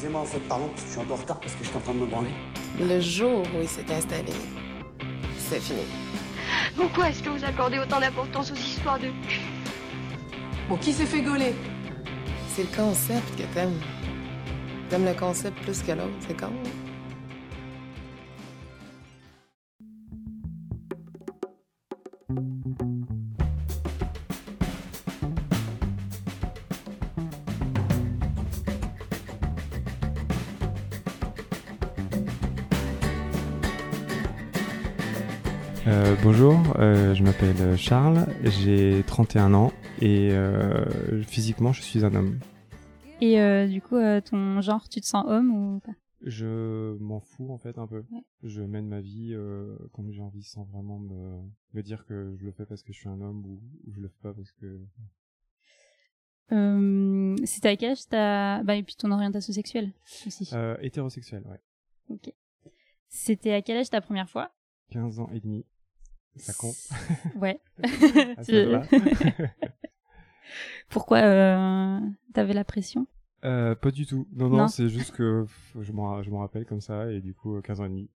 Excusez-moi, en fait, pardon, parce que je suis un peu en retard parce que j'étais en train de me branler. Le jour où il s'est installé, c'est fini. Pourquoi est-ce que vous accordez autant d'importance aux histoires de Bon, qui s'est fait gauler? C'est le concept que t'aimes. T'aimes le concept plus que l'autre, c'est con. Euh, euh, je m'appelle Charles, j'ai 31 ans et euh, physiquement je suis un homme. Et euh, du coup, ton genre, tu te sens homme ou pas? Je m'en fous en fait un peu. Ouais. Je mène ma vie comme j'ai envie sans vraiment me, me dire que je le fais parce que je suis un homme ou, ou je le fais pas parce que... euh, C'était à quel âge t'as... Bah, et puis ton orientation sexuelle aussi. Euh, hétérosexuel, ouais. Ok. C'était à quel âge ta première fois? 15 ans et demi. Ça compte. Ouais. Niveau-là. Pourquoi euh, t'avais la pression? Euh, pas du tout. Non, non, Non. c'est juste que je m'en rappelle comme ça et du coup euh, 15 ans et demi.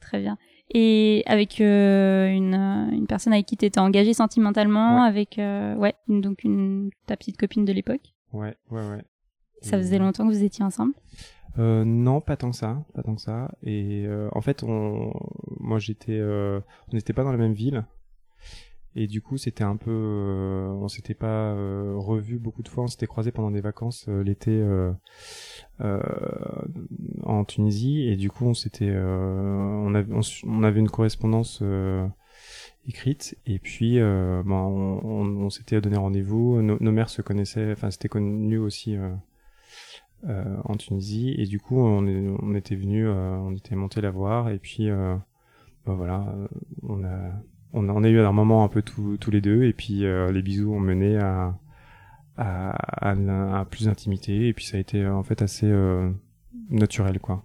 Très bien. Et avec euh, une, euh, une personne avec qui t'étais engagé sentimentalement, Ouais. avec euh, ouais, une- donc une ta petite copine de l'époque? Ouais, ouais, ouais. Ça faisait longtemps que vous étiez ensemble? Euh, non, pas tant que ça, pas tant que ça. Et euh, en fait, on, moi j'étais, euh, on n'était pas dans la même ville. Et du coup, c'était un peu, euh, on s'était pas euh, revu beaucoup de fois. On s'était croisés pendant des vacances euh, l'été en Tunisie. Et du coup, on s'était, on avait, on, avait une correspondance écrite. Et puis, euh, ben, on s'était donné rendez-vous. Nos, nos mères se connaissaient. Enfin, c'était connu aussi. euh, euh, en Tunisie. Et du coup on, est, on était venu on était monté la voir. Et puis euh, bah voilà euh, on a on a, eu un moment un peu tous tous les deux. Et puis euh, les bisous ont mené à à, à, à plus d'intimité. Et puis ça a été euh, en fait assez euh, naturel quoi.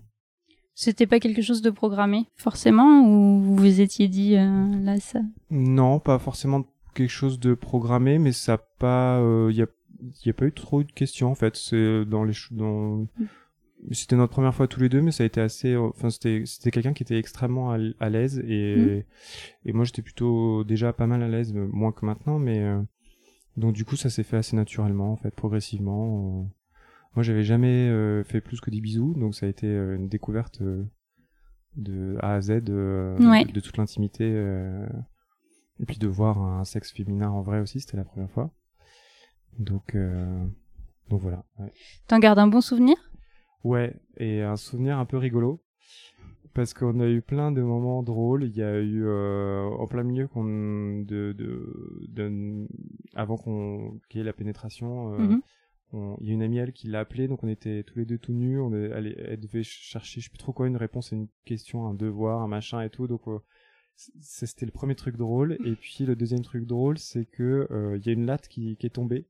C'était pas quelque chose de programmé forcément ou vous vous étiez dit euh, là ça? Non pas forcément quelque chose de programmé mais ça pas il y a il y a pas eu trop de questions en fait c'est dans les ch- dans c'était notre première fois tous les deux mais ça a été assez euh, enfin c'était c'était quelqu'un qui était extrêmement à l'aise et et moi j'étais plutôt déjà pas mal à l'aise euh, moins que maintenant mais euh, donc du coup ça s'est fait assez naturellement en fait progressivement euh. moi j'avais jamais euh, fait plus que des bisous donc ça a été euh, une découverte euh, de A à Z euh, Ouais. de, de toute l'intimité euh, et puis de voir un sexe féminin en vrai aussi c'était la première fois donc euh, donc voilà ouais. T'en gardes un bon souvenir? Ouais, et un souvenir un peu rigolo. Parce qu'on a eu plein de moments drôles. Il y a eu, euh, en plein milieu qu'on, de, de, de- avant qu'on, qu'il y ait la pénétration, euh, Mhm. on- il y a une amie elle qui l'a appelé, donc on était tous les deux tout nus. On est, elle, devait chercher, je sais plus trop quoi, une réponse à une question, un devoir, un machin et tout. Donc euh, c'était le premier truc drôle. Et puis le deuxième truc drôle, c'est que il y a une latte qui, qui est tombée.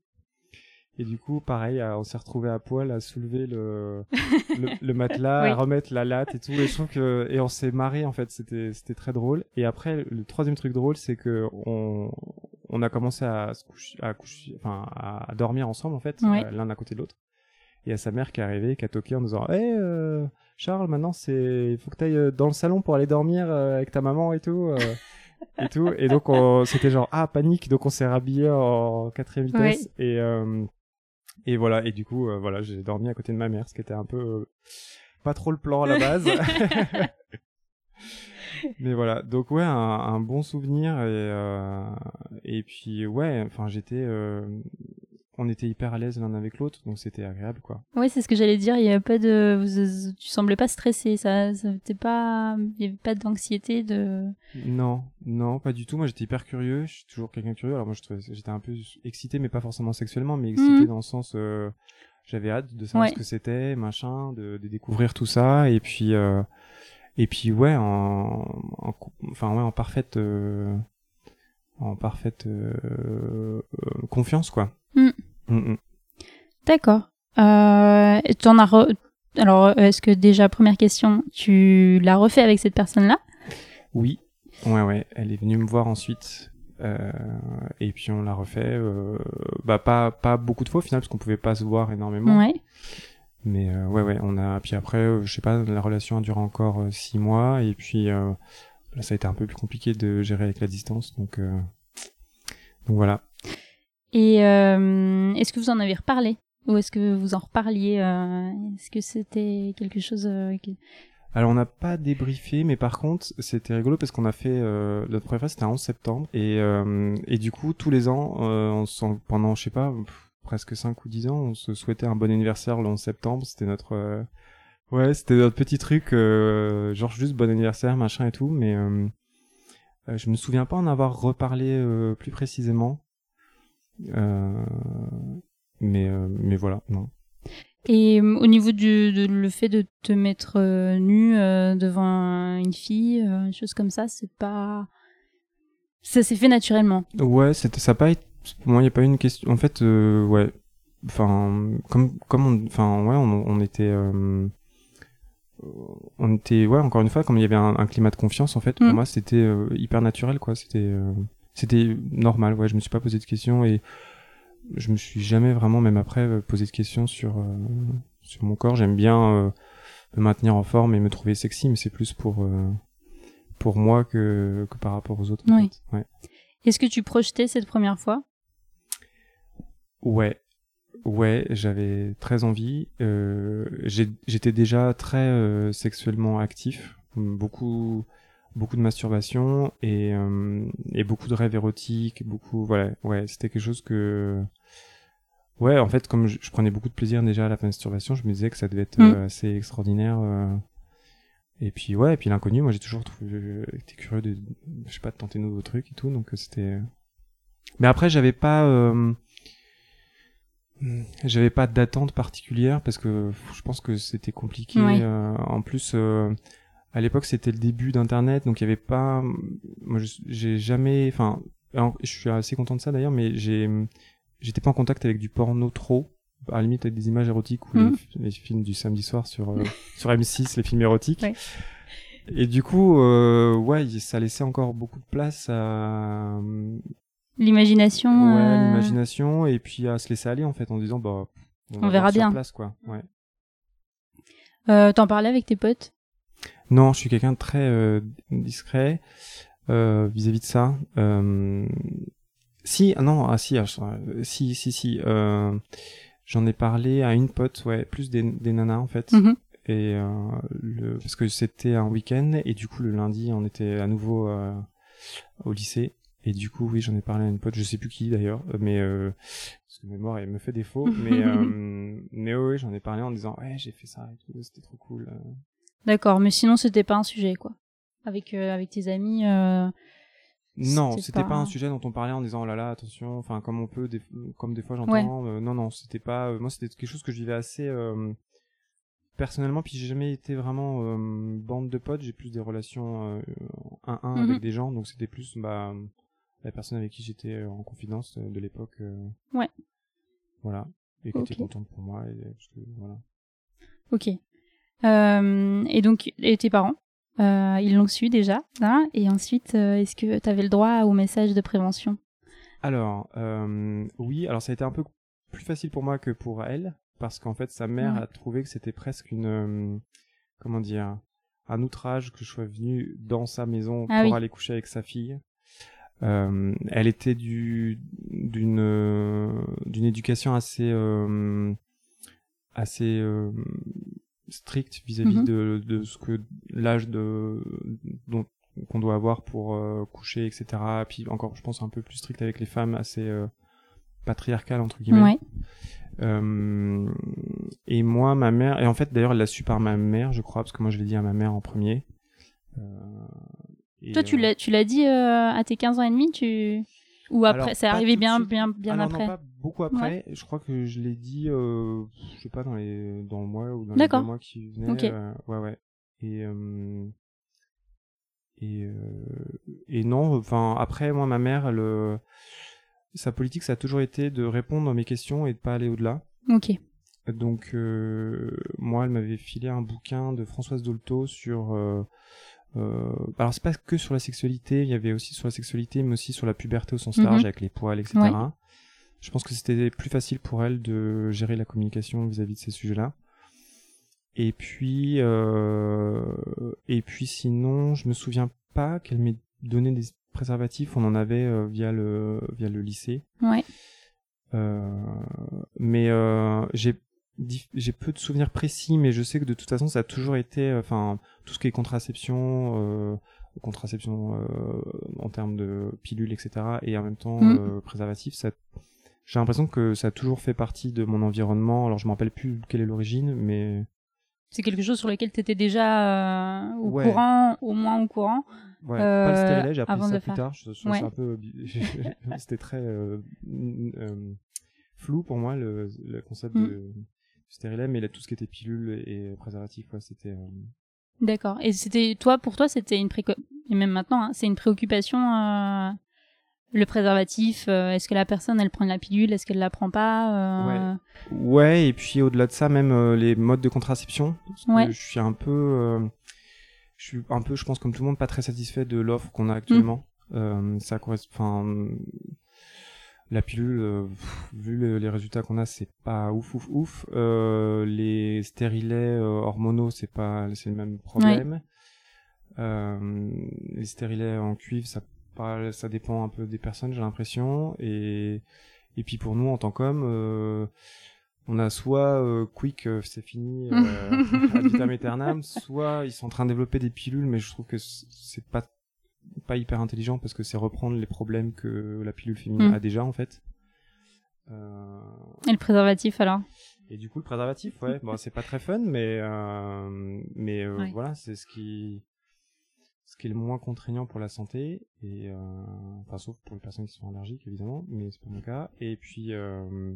Et du coup, pareil, euh, on s'est retrouvé à poil à soulever le, le, le matelas, Oui. à remettre la latte et tout. Et je trouve que, et on s'est marré, en fait, c'était, c'était très drôle. Et après, le troisième truc drôle, c'est que on, on a commencé à se coucher, à coucher, enfin, à dormir ensemble, en fait, euh, l'un à côté de l'autre. Et il y a sa mère qui est arrivée, qui a toqué en disant, hé, euh, Charles, maintenant, c'est, il faut que tu ailles dans le salon pour aller dormir avec ta maman et tout. et tout. Et donc, on- c'était genre, ah, panique. Donc, on s'est rhabillé en quatrième vitesse. Et, euh, et voilà. Et du coup, euh, voilà, j'ai dormi à côté de ma mère, ce qui était un peu euh, pas trop le plan à la base. Mais voilà. Donc, ouais, un, un bon souvenir. Et, euh, et puis, ouais, enfin, j'étais, euh, on était hyper à l'aise l'un avec l'autre. Donc, c'était agréable, quoi. Oui, c'est ce que j'allais dire. Il y avait pas de, vous- tu semblais pas stressé. Ça, ça pas, il y avait pas d'anxiété de. Non, non, pas du tout. Moi, j'étais hyper curieux. Je suis toujours quelqu'un curieux. Alors moi, je trouvais, j'étais un peu excité, mais pas forcément sexuellement, mais excité Mhm. dans le sens, euh, j'avais hâte de savoir Ouais. ce que c'était, machin, de, de découvrir tout ça, et puis, euh, et puis ouais, en, en enfin ouais, en parfaite, euh, en parfaite euh, confiance, quoi. Mhm. Mhm. D'accord. Euh, t'en as re- Alors, est-ce que déjà première question, tu l'as refait avec cette personne-là? Oui, ouais, ouais. Elle est venue me voir ensuite. euh, et puis on l'a refait. euh, bah pas pas beaucoup de fois au final parce qu'on pouvait pas se voir énormément. Ouais. Mais euh, ouais, ouais, on a. Puis après, je sais pas, la relation a duré encore euh, six mois, et puis là, ça a été un peu plus compliqué de gérer avec la distance, donc donc voilà. Et euh, est-ce que vous en avez reparlé? Ou est-ce que vous en reparliez euh, Est-ce que c'était quelque chose euh, qui- Alors on n'a pas débriefé, mais par contre c'était rigolo parce qu'on a fait euh, notre première fois c'était 11 septembre. Et euh, et du coup tous les ans euh, on pendant je sais pas presque 5 ou 10 ans on se souhaitait un bon anniversaire le 11 septembre. C'était notre euh, ouais c'était notre petit truc genre juste bon anniversaire machin et tout. Mais je me souviens pas en avoir reparlé plus précisément mais euh, mais voilà non Et euh, au niveau du de, le fait de te mettre euh, nu euh, devant une fille, euh, une chose comme ça, c'est pas ça s'est fait naturellement. Ouais, c'était ça a pas été pour moi il y a pas eu une question en fait euh, ouais enfin comme comme on enfin ouais on, on était euh, on était ouais encore une fois comme il y avait un, un climat de confiance en fait pour Mm. moi c'était euh, hyper naturel quoi c'était euh, c'était normal ouais je me suis pas posé de questions et je me suis jamais vraiment même après euh, posé de questions sur euh, sur mon corps j'aime bien euh, me maintenir en forme et me trouver sexy mais c'est plus pour euh, pour moi que que par rapport aux autres en Oui. fait. ouais Est-ce que tu projetais cette première fois? Ouais, ouais, j'avais très envie. J'étais déjà très sexuellement actif, beaucoup, beaucoup de masturbation et, euh, et beaucoup de rêves érotiques, beaucoup, voilà, ouais, c'était quelque chose que, ouais, en fait, comme je, je prenais beaucoup de plaisir déjà à la masturbation, je me disais que ça devait être Mm. euh, assez extraordinaire. euh. Et puis ouais, et puis l'inconnu, moi j'ai toujours trouvé, été curieux de, je sais pas, de tenter de nouveaux trucs et tout, donc euh, c'était. Mais après, j'avais pas. euh, j'avais pas d'attente particulière parce que je pense que c'était compliqué. Oui. euh, en plus, euh, à l'époque, c'était le début d'Internet, donc il y avait pas. Moi, j'ai jamais. Enfin, je suis assez content de ça d'ailleurs, mais j'ai. J'étais pas en contact avec du porno trop. À la limite avec des images érotiques ou les, les films du samedi soir sur euh, sur M6, les films érotiques. Ouais. Et du coup, euh, ouais, ça laissait encore beaucoup de place à L'imagination. ouais, euh, l'imagination et puis à se laisser aller en fait en disant bah On va verra bien. place quoi. Ouais. euh, T'en parlais avec tes potes? Non, je suis quelqu'un de très euh, discret euh, vis-à-vis de ça. Euh, si, ah non, ah si, ah, si, si, si. J'en ai parlé à une pote, ouais, plus des, des nanas en fait. Mhm. Et le, parce que c'était un week-end et du coup le lundi on était à nouveau au lycée. Et du coup, oui, j'en ai parlé à une pote, je sais plus qui d'ailleurs, mais euh, parce que ma mémoire elle me fait défaut. mais euh, mais oui, j'en ai parlé en disant ouais j'ai fait ça et tout, c'était trop cool. D'accord, mais sinon c'était pas un sujet quoi. Avec euh, avec tes amis. euh, Non, C'était pas... pas un sujet dont on parlait en disant oh là là attention, enfin comme on peut, des... comme des fois j'entends. euh, non non, c'était pas. moi c'était quelque chose que je vivais assez personnellement. Puis j'ai jamais été vraiment bande de potes. J'ai plus des relations euh, un un Mhm. avec des gens, donc c'était plus bah la personne avec qui j'étais en confidence de l'époque. Ouais. Voilà. Et qui était contente pour moi. Et, parce que, voilà. Ok. Euh, et donc, et tes parents, euh, ils l'ont su déjà. Hein et ensuite, euh, est-ce que tu avais le droit au message de prévention? Alors, oui, alors ça a été un peu plus facile pour moi que pour elle, parce qu'en fait, sa mère Ouais. a trouvé que c'était presque une, comment dire, un outrage que je sois venu dans sa maison Ah pour oui. aller coucher avec sa fille. Euh, elle était du d'une euh, d'une éducation assez euh, assez stricte vis-à-vis Mhm. de de ce que l'âge de dont qu'on doit avoir pour euh, coucher etc puis encore je pense un peu plus strict avec les femmes assez euh, patriarcale entre guillemets Ouais. euh, et moi, ma mère, et en fait d'ailleurs elle l'a su par ma mère, je crois, parce que moi je l'ai dit à ma mère en premier. Euh, Toi, tu l'as, tu l'as dit à tes 15 ans et demi, tu ou après, Alors, c'est pas arrivé tout de bien, bien, bien alors, après? Non, pas beaucoup après? Je crois que je l'ai dit, euh, je sais pas, dans les, dans le mois ou dans les deux mois qui venaient. Euh, ouais, ouais. Et, euh, et, euh, et non, enfin, après, moi, ma mère, elle, sa politique, ça a toujours été de répondre à mes questions et de pas aller au-delà. Ok. Donc, moi, elle m'avait filé un bouquin de Françoise Dolto sur. Euh, alors, c'est pas que sur la sexualité, il y avait aussi sur la sexualité, mais aussi sur la puberté au sens Mhm. large, avec les poils, etc. Ouais. Je pense que c'était plus facile pour elle de gérer la communication vis-à-vis de ces sujets-là. Et puis, euh, et puis sinon, je me souviens pas qu'elle m'ait donné des préservatifs. On en avait euh, via le via le lycée. Ouais. Euh, mais euh, j'ai j'ai peu de souvenirs précis, mais je sais que de toute façon, ça a toujours été, enfin, tout ce qui est contraception, euh, contraception euh, en termes de pilules, etc., et en même temps Mm. euh, préservatif, ça, j'ai l'impression que ça a toujours fait partie de mon environnement. Alors, je me rappelle plus quelle est l'origine, mais C'est quelque chose sur lequel tu étais déjà euh, au Ouais. courant, au moins au courant. ouais, Euh, pas le stérilet, j'ai appris ça plus tard. Ouais. un peu, c'était très euh, euh, flou pour moi le, le concept Mm. de stérilet, mais là, tout ce qui était pilule et préservatif, c'était. euh, D'accord. Et c'était toi, pour toi, c'était une préco... et même maintenant, hein, c'est une préoccupation. Le préservatif, euh, est-ce que la personne elle prend la pilule, est-ce qu'elle la prend pas euh, Ouais, et puis au-delà de ça, même euh, les modes de contraception. Parce que Ouais. je suis un peu, euh, je suis un peu, je pense comme tout le monde, pas très satisfait de l'offre qu'on a actuellement. Mm. Ça correspond, la pilule, pff, vu le- les résultats qu'on a, c'est pas ouf, ouf, ouf. Les stérilets hormonaux, c'est pas, c'est le même problème. Les stérilets en cuivre, ça, ça dépend un peu des personnes, j'ai l'impression. Et et puis pour nous, en tant qu'hommes, euh, on a soit euh, quick, euh, c'est fini, euh, ad vitam aeternam, soit ils sont en train de développer des pilules, mais je trouve que c'est pas pas hyper intelligent parce que c'est reprendre les problèmes que la pilule féminine Mm. a déjà en fait. Et le préservatif alors? et du coup, le préservatif, ouais, bon, c'est pas très fun, mais mais Ouais. voilà, c'est ce qui ce qui est le moins contraignant pour la santé et euh, enfin sauf pour les personnes qui sont allergiques évidemment, mais c'est pas mon cas. Et puis euh,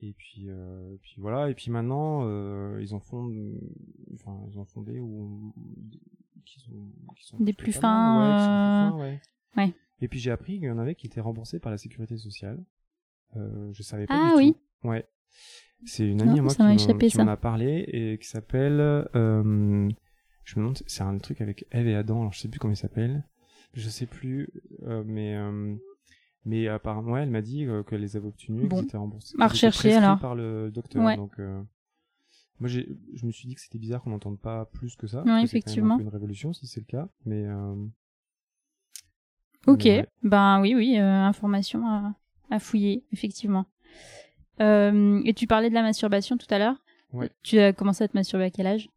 et puis euh, et puis voilà, et puis maintenant ils en font enfin ils en font des ou qui sont qui sont Des plus ouais, fins, ouais. ouais. Et puis j'ai appris qu'il y en avait qui étaient remboursés par la sécurité sociale. Je savais pas Ah du oui. tout. Ouais. C'est une amie Non, à moi qui m'a m'en- a parlé et qui s'appelle. Je me demande, c'est un truc avec Eve et Adam. Alors je sais plus comment il s'appelle. Je sais plus, euh, mais euh, mais apparemment ouais, elle m'a dit euh, qu'elle les avait obtenus, Bon. qu'ils étaient remboursés. À rechercher, alors. par le docteur. Ouais. Donc euh, moi j'ai, je me suis dit que c'était bizarre qu'on n'entende pas plus que ça. Ouais, que c'est effectivement. un une révolution si c'est le cas, mais. euh, Ok, mais ouais. ben oui, oui, euh, information à, à fouiller, effectivement. Euh, et tu parlais de la masturbation tout à l'heure. Ouais. Tu as commencé à te masturber à quel âge?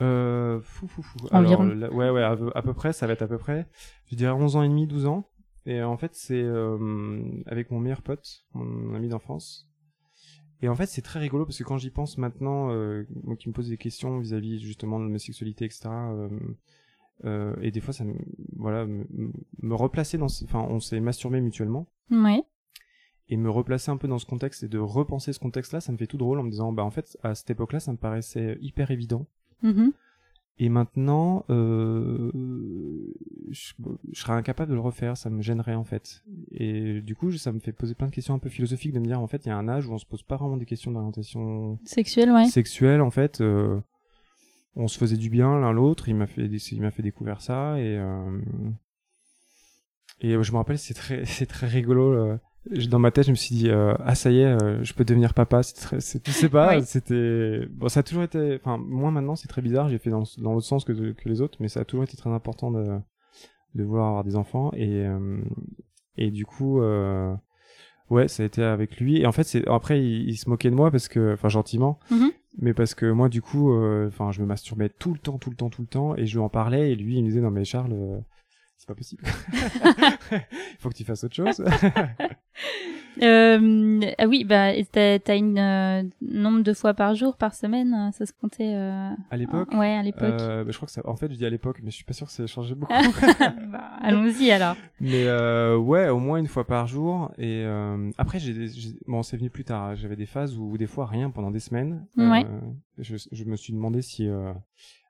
Euh, fou, fou, fou. Alors, ouais, ouais, à, peu- à peu près, ça va être à peu près, je dirais 11 ans et demi, 12 ans. Et en fait, c'est euh, avec mon meilleur pote, mon ami d'enfance. Et en fait, c'est très rigolo parce que quand j'y pense maintenant, euh, moi qui me pose des questions vis-à-vis justement de ma sexualité, etc. euh, et des fois, ça me, voilà, me, me replacer dans, ce- enfin, on s'est masturbé mutuellement Ouais. et me replacer un peu dans ce contexte et de repenser ce contexte-là, ça me fait tout drôle en me disant, bah en fait, à cette époque-là, ça me paraissait hyper évident. Mhm. Et maintenant, euh, je, je serais incapable de le refaire, ça me gênerait en fait. Et du coup, ça me fait poser plein de questions un peu philosophiques de me dire en fait, il y a un âge où on se pose pas vraiment des questions d'orientation Sexuel, ouais. sexuelle en fait. euh, on se faisait du bien l'un l'autre. Il m'a fait, il m'a fait découvrir ça et euh, et je me rappelle, c'est très, c'est très rigolo. Dans ma tête, je me suis dit euh, ah ça y est, euh, je peux devenir papa. C'est très, c'est, je sais pas, Oui. c'était bon, ça a toujours été. Enfin, moi maintenant, c'est très bizarre. J'ai fait dans, dans l'autre sens que, que les autres, mais ça a toujours été très important de de vouloir avoir des enfants et euh, et du coup. Ouais, ça a été avec lui. Et en fait, c'est après, il, il se moquait de moi parce que, enfin, gentiment, Mhm. mais parce que moi, du coup, enfin, je me masturbais tout le temps, tout le temps, tout le temps, et je lui en parlais, et lui, il me disait, non mais Charles, c'est pas possible. Il faut que tu fasses autre chose. Euh, ah oui, bah, t'as, t'as une euh, nombre de fois par jour, par semaine, euh, ça se comptait. euh, à l'époque? Ouais, à l'époque. Bah, je crois que ça, en fait, je dis à l'époque, mais je suis pas sûr que ça ait changé beaucoup. Bah, allons-y alors. mais ouais, au moins une fois par jour. Et après, j'ai, bon, c'est venu plus tard. J'avais des phases où des fois rien pendant des semaines. Ouais. Je, je me suis demandé si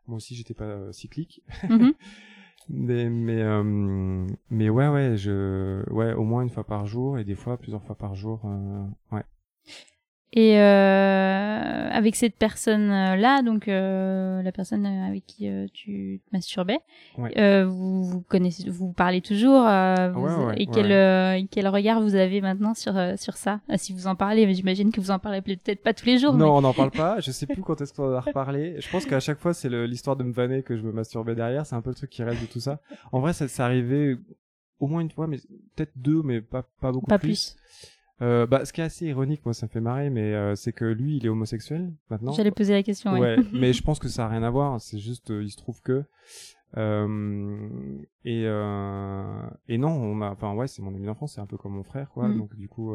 moi aussi j'étais pas cyclique. Mhm. Mais mais euh, mais ouais ouais je ouais au moins une fois par jour et des fois plusieurs fois par jour euh, ouais Et euh, avec cette personne-là, donc euh, la personne avec qui euh, tu te masturbais, Ouais. euh, vous, vous connaissez, vous parlez toujours, euh, vous- Ouais, ouais, et ouais, quel, ouais. euh, quel regard vous avez maintenant sur sur ça? Euh, Si vous en parlez, mais j'imagine que vous en parlez peut-être pas tous les jours. Non, on n'en parle pas. Je sais plus quand est-ce qu'on en a reparlé. Je pense qu'à chaque fois, c'est l'histoire de me vanner que je me masturbais derrière. C'est un peu le truc qui reste de tout ça. En vrai, ça, ça arrivait au moins une fois, mais peut-être deux, mais pas, pas beaucoup pas plus. Euh, bah, ce qui est assez ironique, moi, ça me fait marrer, mais euh, c'est que lui, il est homosexuel maintenant. J'allais poser la question. Ouais. Ouais, mais je pense que ça a rien à voir. C'est juste, euh, il se trouve que et et non, on a, enfin ouais, c'est mon ami d'enfance, c'est un peu comme mon frère, quoi. Mhm. Donc du coup,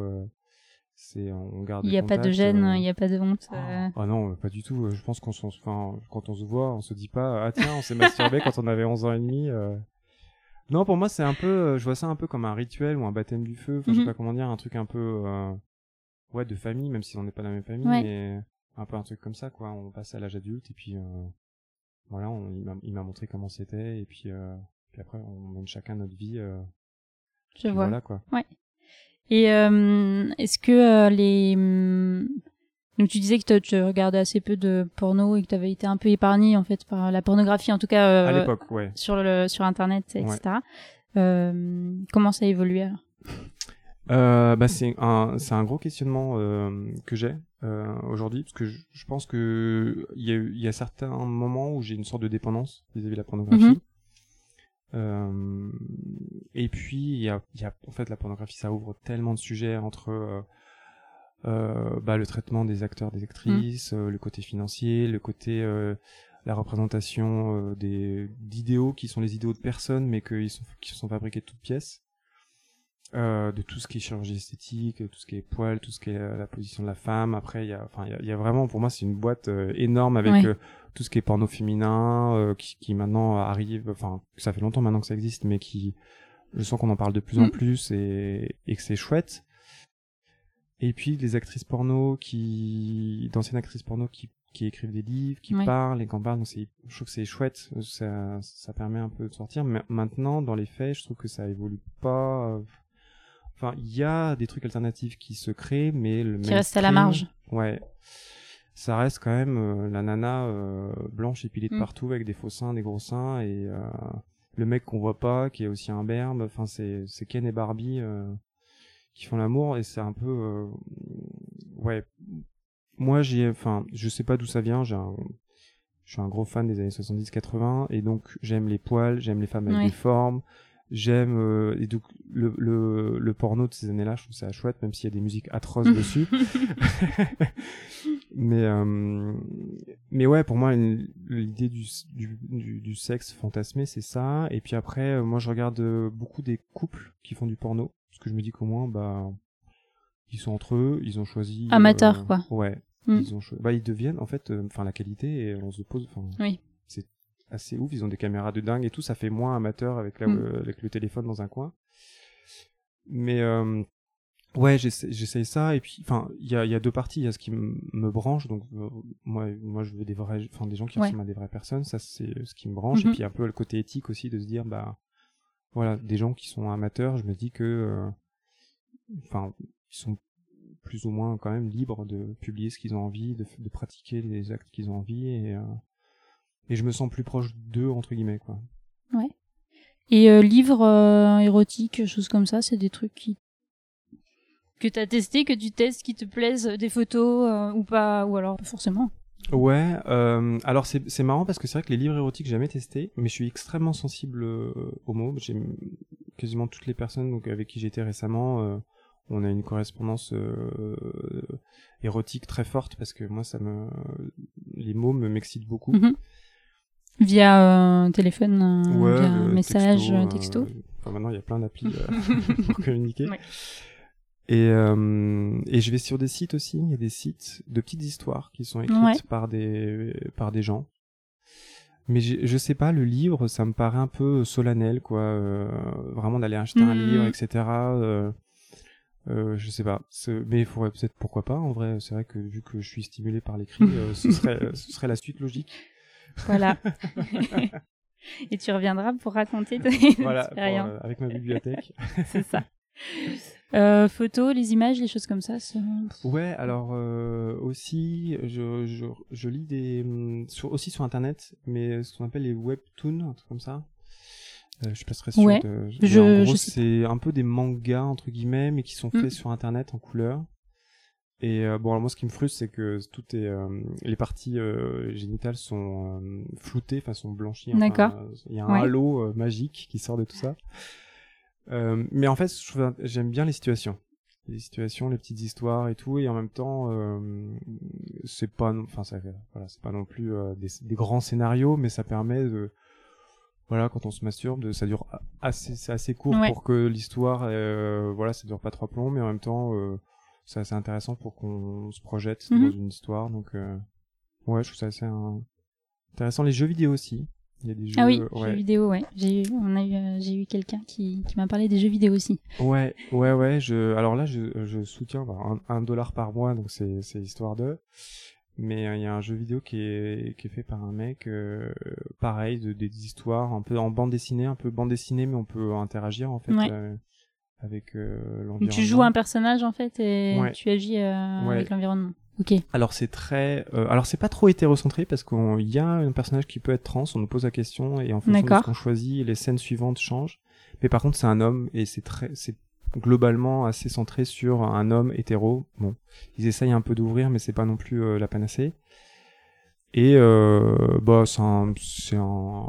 c'est on garde. Il n'y a pas de gêne, il n'y a pas de honte. ah non, pas du tout. Je pense qu'on enfin, quand on se voit, on se dit pas, ah tiens, on s'est masturbé quand on avait 11 ans et demi. Non, pour moi, c'est un peu, euh, je vois ça un peu comme un rituel ou un baptême du feu. Enfin, je sais Mhm. pas comment dire, un truc un peu, euh, ouais, de famille, même si on n'est pas dans la même famille, Ouais. mais un peu un truc comme ça, quoi. On passe à l'âge adulte et puis, euh, voilà, on, il m'a- montré comment c'était et puis, euh, puis après, on mène chacun notre vie. euh, Je vois. Voilà, quoi. Et euh, est-ce que les hum, donc tu disais que tu regardais assez peu de porno et que tu avais été un peu épargné en fait par la pornographie en tout cas euh, à l'époque, ouais. sur le sur internet etc. Euh, comment ça a évolué alors? Euh, bah c'est un c'est un gros questionnement que j'ai aujourd'hui parce que je, je pense que il y a eu- il y a certains moments où j'ai une sorte de dépendance vis-à-vis de la pornographie. Mhm. Et puis il y a il y a en fait la pornographie ça ouvre tellement de sujets entre euh, bah, le traitement des acteurs des actrices euh, le côté financier le côté euh, la représentation euh, des d'idéaux qui sont les idéaux de personnes mais qui sont qui sont fabriqués de toutes pièces euh, de tout ce qui est chirurgie esthétique, tout ce qui est poil, tout ce qui est la position de la femme. Après, il y a, enfin, il y a, il y a vraiment, pour moi, c'est une boîte euh, énorme avec Ouais. euh, tout ce qui est porno féminin, euh, qui, qui maintenant arrive, enfin, ça fait longtemps maintenant que ça existe, mais qui, je sens qu'on en parle de plus en Mm. plus et, et que c'est chouette. Et puis les actrices porno qui, d'anciennes actrices porno qui, qui écrivent des livres, qui Ouais. parlent et qui en parlent, donc c'est, je trouve que c'est chouette, ça, ça permet un peu de sortir. Mais maintenant, dans les faits, je trouve que ça évolue pas. Enfin, il y a des trucs alternatifs qui se créent, mais le Qui reste à la marge. Ouais. Ça reste quand même euh, la nana euh, blanche épilée de Mm. partout avec des faux seins, des gros seins et euh, le mec qu'on voit pas qui est aussi un berbe. Enfin, c'est c'est Ken et Barbie euh, qui font l'amour et c'est un peu euh, ouais. Moi, j'ai enfin, je sais pas d'où ça vient. J'ai un je suis un gros fan des années 70-80 et donc j'aime les poils, j'aime les femmes avec Ouais. des formes, j'aime euh, et donc le, le le porno de ces années-là, je trouve ça chouette même s'il y a des musiques atroces dessus. mais euh, mais ouais, pour moi l'idée du, du du du sexe fantasmé, c'est ça et puis après moi je regarde beaucoup des couples qui font du porno parce que je me dis qu'au moins bah ils sont entre eux, ils ont choisi Amateurs, euh, quoi. Ouais. Mm. Ils ont bah ils deviennent en fait euh, enfin la qualité et on se pose Oui. c'est assez ouf, ils ont des caméras de dingue et tout, ça fait moins amateur avec la Mm. euh, avec le téléphone dans un coin. Mais euh, ouais, j'essaye ça et puis enfin il y a y a deux parties, il y a ce qui me branche donc euh, moi moi je veux des vrais enfin des gens qui Ouais. ressemblent à des vraies personnes, ça c'est ce qui me branche Mhm. et puis un peu le côté éthique aussi de se dire bah voilà, des gens qui sont amateurs, je me dis que euh, enfin ils sont plus ou moins quand même libres de publier ce qu'ils ont envie, de, de pratiquer les actes qu'ils ont envie et euh, et je me sens plus proche d'eux entre guillemets quoi. Et euh, livres érotiques, choses comme ça, c'est des trucs qui que t'as testé, que tu testes, qui te plaisent, des photos ou pas, ou alors forcément. Ouais, euh, alors c'est c'est marrant parce que c'est vrai que les livres érotiques j'ai jamais testé, mais je suis extrêmement sensible euh, aux mots. J'ai quasiment toutes les personnes donc avec qui j'étais récemment, euh, on a une correspondance euh, érotique très forte parce que moi ça me les mots me m'excitent beaucoup. Mhm. Via euh, téléphone, Ouais, via message, texto, texto. euh, enfin, maintenant, il y a plein d'applis euh, pour communiquer. Ouais. Et, euh, et je vais sur des sites aussi. Il y a des sites de petites histoires qui sont écrites Ouais. par des par des gens. Mais je sais pas, le livre, ça me paraît un peu solennel, quoi. euh, vraiment d'aller acheter un livre, etc. Euh, euh, je sais pas. Mais il faudrait peut-être pourquoi pas. En vrai, c'est vrai que vu que je suis stimulé par l'écrit, euh, ce serait ce serait la suite logique. Voilà. Et tu reviendras pour raconter tes Voilà, pour, euh, avec ma bibliothèque. C'est ça. Euh, photos, les images, les choses comme ça. Ouais, alors euh, aussi, je, je, je lis des sur, aussi sur internet, mais ce qu'on appelle les webtoons, un truc comme ça. Euh, je suis pas très sûr Ouais, de. je- en gros, c'est un peu des mangas entre guillemets, mais qui sont Mm. faits sur internet en couleur. Et bon, alors moi, ce qui me frustre, c'est que tout est, les parties génitales sont floutées, enfin sont blanchies. D'accord. Il y a un Ouais. halo magique qui sort de tout ça. Euh, mais en fait, j'aime bien les situations les situations, les petites histoires et tout, et en même temps, euh, c'est pas, non- enfin, ça, voilà, c'est pas non plus euh, des, des grands scénarios, mais ça permet de, voilà, quand on se masturbe, de, ça dure a- assez, c'est assez court Ouais. pour que l'histoire, euh, voilà, ça dure pas trois plombs, mais en même temps, euh, c'est assez intéressant pour qu'on se projette Mhm. dans une histoire, donc, euh, ouais, je trouve ça assez intéressant. Les jeux vidéo aussi. Il y a des jeux, Ah oui, ouais. jeux vidéo, ouais. J'ai eu, on a eu, euh, j'ai eu quelqu'un qui, qui m'a parlé des jeux vidéo aussi. Ouais, ouais, ouais. Je, alors là, je, je soutiens bah, un, un dollar par mois, donc c'est, c'est histoire de. Mais euh, il y a un jeu vidéo qui est, qui est fait par un mec, euh, pareil, de, des histoires un peu en bande dessinée, un peu bande dessinée, mais on peut interagir en fait Ouais. euh, avec l'environnement. Tu joues un personnage en fait et Ouais. tu agis Ouais. avec l'environnement. Ok. Alors c'est très, euh, alors c'est pas trop hétérocentré parce qu'il y a un personnage qui peut être trans, on nous pose la question et en fonction de ce qu'on choisit, les scènes suivantes changent. Mais par contre c'est un homme et c'est très, c'est globalement assez centré sur un homme hétéro. Bon, ils essayent un peu d'ouvrir, mais c'est pas non plus euh, la panacée. Et euh, bah c'est un, c'est un,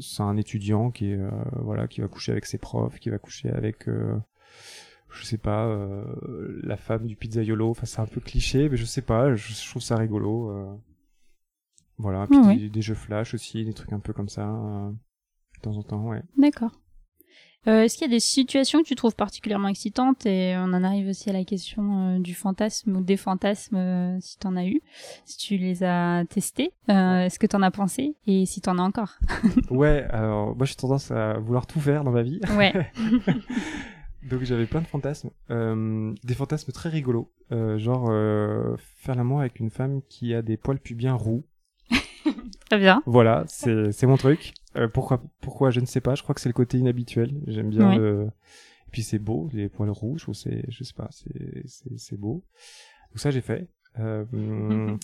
c'est un étudiant qui est euh, voilà qui va coucher avec ses profs, qui va coucher avec euh, je sais pas, euh, la femme du pizzaiolo, enfin c'est un peu cliché, mais je sais pas, je, je trouve ça rigolo. euh. Voilà, puis des, jeux flash aussi, des trucs un peu comme ça, euh, de temps en temps, ouais. D'accord. Est-ce qu'il y a des situations que tu trouves particulièrement excitantes? Et on en arrive aussi à la question du fantasme ou des fantasmes si t'en as eu, si tu les as testés, est-ce que t'en as pensé? Et si t'en as encore? Ouais, alors moi j'ai tendance à vouloir tout faire dans ma vie, Ouais. donc j'avais plein de fantasmes, euh, des fantasmes très rigolos, euh, genre euh, faire l'amour avec une femme qui a des poils pubiens roux. Très bien. Voilà, c'est c'est mon truc. Euh, pourquoi pourquoi je ne sais pas. Je crois que c'est le côté inhabituel. J'aime bien Ouais. le. Et puis c'est beau, les poils roux. Je c'est je sais pas, c'est beau. Donc ça j'ai fait. Euh,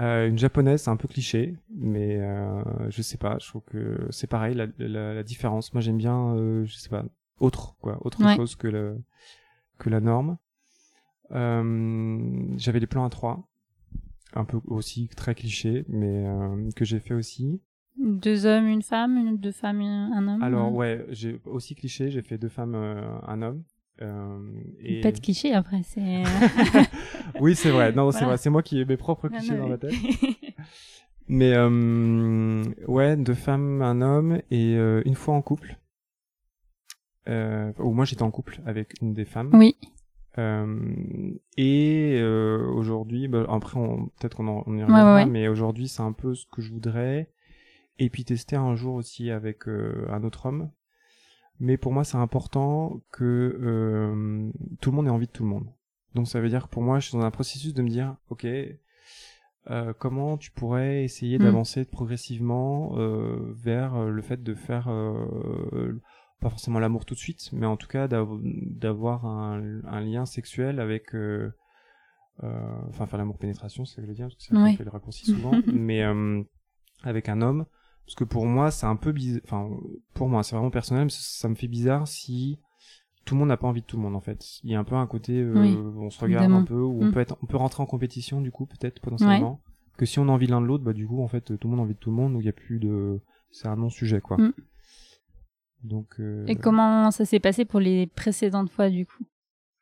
euh, une japonaise, c'est un peu cliché, mais euh, je sais pas. Je trouve que c'est pareil la, la, la différence. Moi j'aime bien, euh, je sais pas, autre quoi, autre Ouais. chose que le que la norme. Euh, J'avais des plans à trois un peu aussi très cliché, mais euh, que j'ai fait aussi. Deux hommes, une femme, une, deux femmes, un homme. Alors euh, ouais, j'ai aussi cliché, j'ai fait deux femmes, euh, un homme. Euh, et... Pas de cliché après, c'est. oui, c'est vrai. Non, c'est vrai. C'est moi qui ai mes propres clichés non, dans ma tête. Mais euh, ouais, deux femmes, un homme et une fois en couple. Euh, moi j'étais en couple avec une des femmes. oui. Euh, et euh, aujourd'hui, bah, après on, peut-être qu'on en- on y reviendra, ouais, ouais. mais aujourd'hui c'est un peu ce que je voudrais. Et puis tester un jour aussi avec euh, un autre homme. Mais pour moi c'est important que tout le monde ait envie de tout le monde. Donc ça veut dire que pour moi je suis dans un processus de me dire, ok, euh, comment tu pourrais essayer Mm. d'avancer progressivement euh, vers le fait de faire euh, pas forcément l'amour tout de suite, mais en tout cas d'av- d'avoir un, un lien sexuel avec, euh, euh, enfin faire l'amour pénétration, c'est ce que je veux dire, parce que c'est Ouais. fait le raccourci souvent, mais euh, avec un homme, parce que pour moi c'est un peu bizarre, enfin pour moi c'est vraiment personnel, mais ça, me fait bizarre si tout le monde n'a pas envie de tout le monde en fait. Il y a un peu un côté, euh, Oui, on se regarde évidemment. un peu, où on Mm. peut être, on peut rentrer en compétition du coup peut-être potentiellement. Que si on a envie l'un de l'autre, bah du coup en fait tout le monde a envie de tout le monde, donc il y a plus de, c'est un non sujet quoi. Mm. Donc. euh, Et comment ça s'est passé pour les précédentes fois du coup?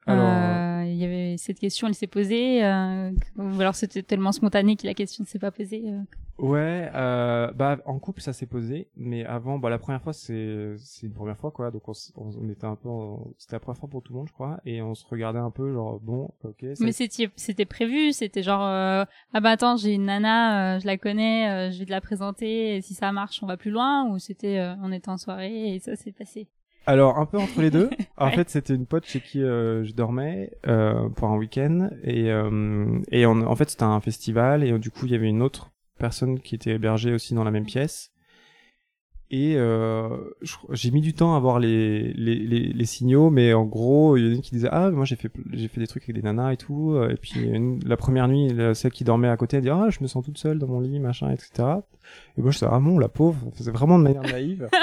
Alors, Euh, Il y avait cette question, elle s'est posée, euh, ou alors c'était tellement spontané que la question ne s'est pas posée. euh. Ouais, euh, bah en couple ça s'est posé, mais avant, bah la première fois c'est c'est une première fois quoi, donc on, on, était un peu, en- c'était la première fois pour tout le monde je crois, et on se regardait un peu genre bon, ok. ça- Mais c'était c'était prévu, c'était genre euh, ah bah attends j'ai une nana, euh, je la connais, euh, je vais te la présenter, et si ça marche on va plus loin, ou c'était euh, on était en soirée et ça s'est passé. Alors un peu entre les deux. En Ouais. fait c'était une pote chez qui euh, je dormais euh, pour un week-end et euh, et on- en fait c'était un festival et euh, du coup il y avait une autre personne qui était hébergée aussi dans la même pièce. Et euh, j'ai mis du temps à voir les, les, les, les signaux, mais en gros, il y en a une qui disait ah moi j'ai fait j'ai fait des trucs avec des nanas et tout. Et puis une- la première nuit, celle qui dormait à côté, elle dit ah je me sens toute seule dans mon lit machin etc. Et moi je suis ah bon la pauvre, c'est vraiment de manière naïve.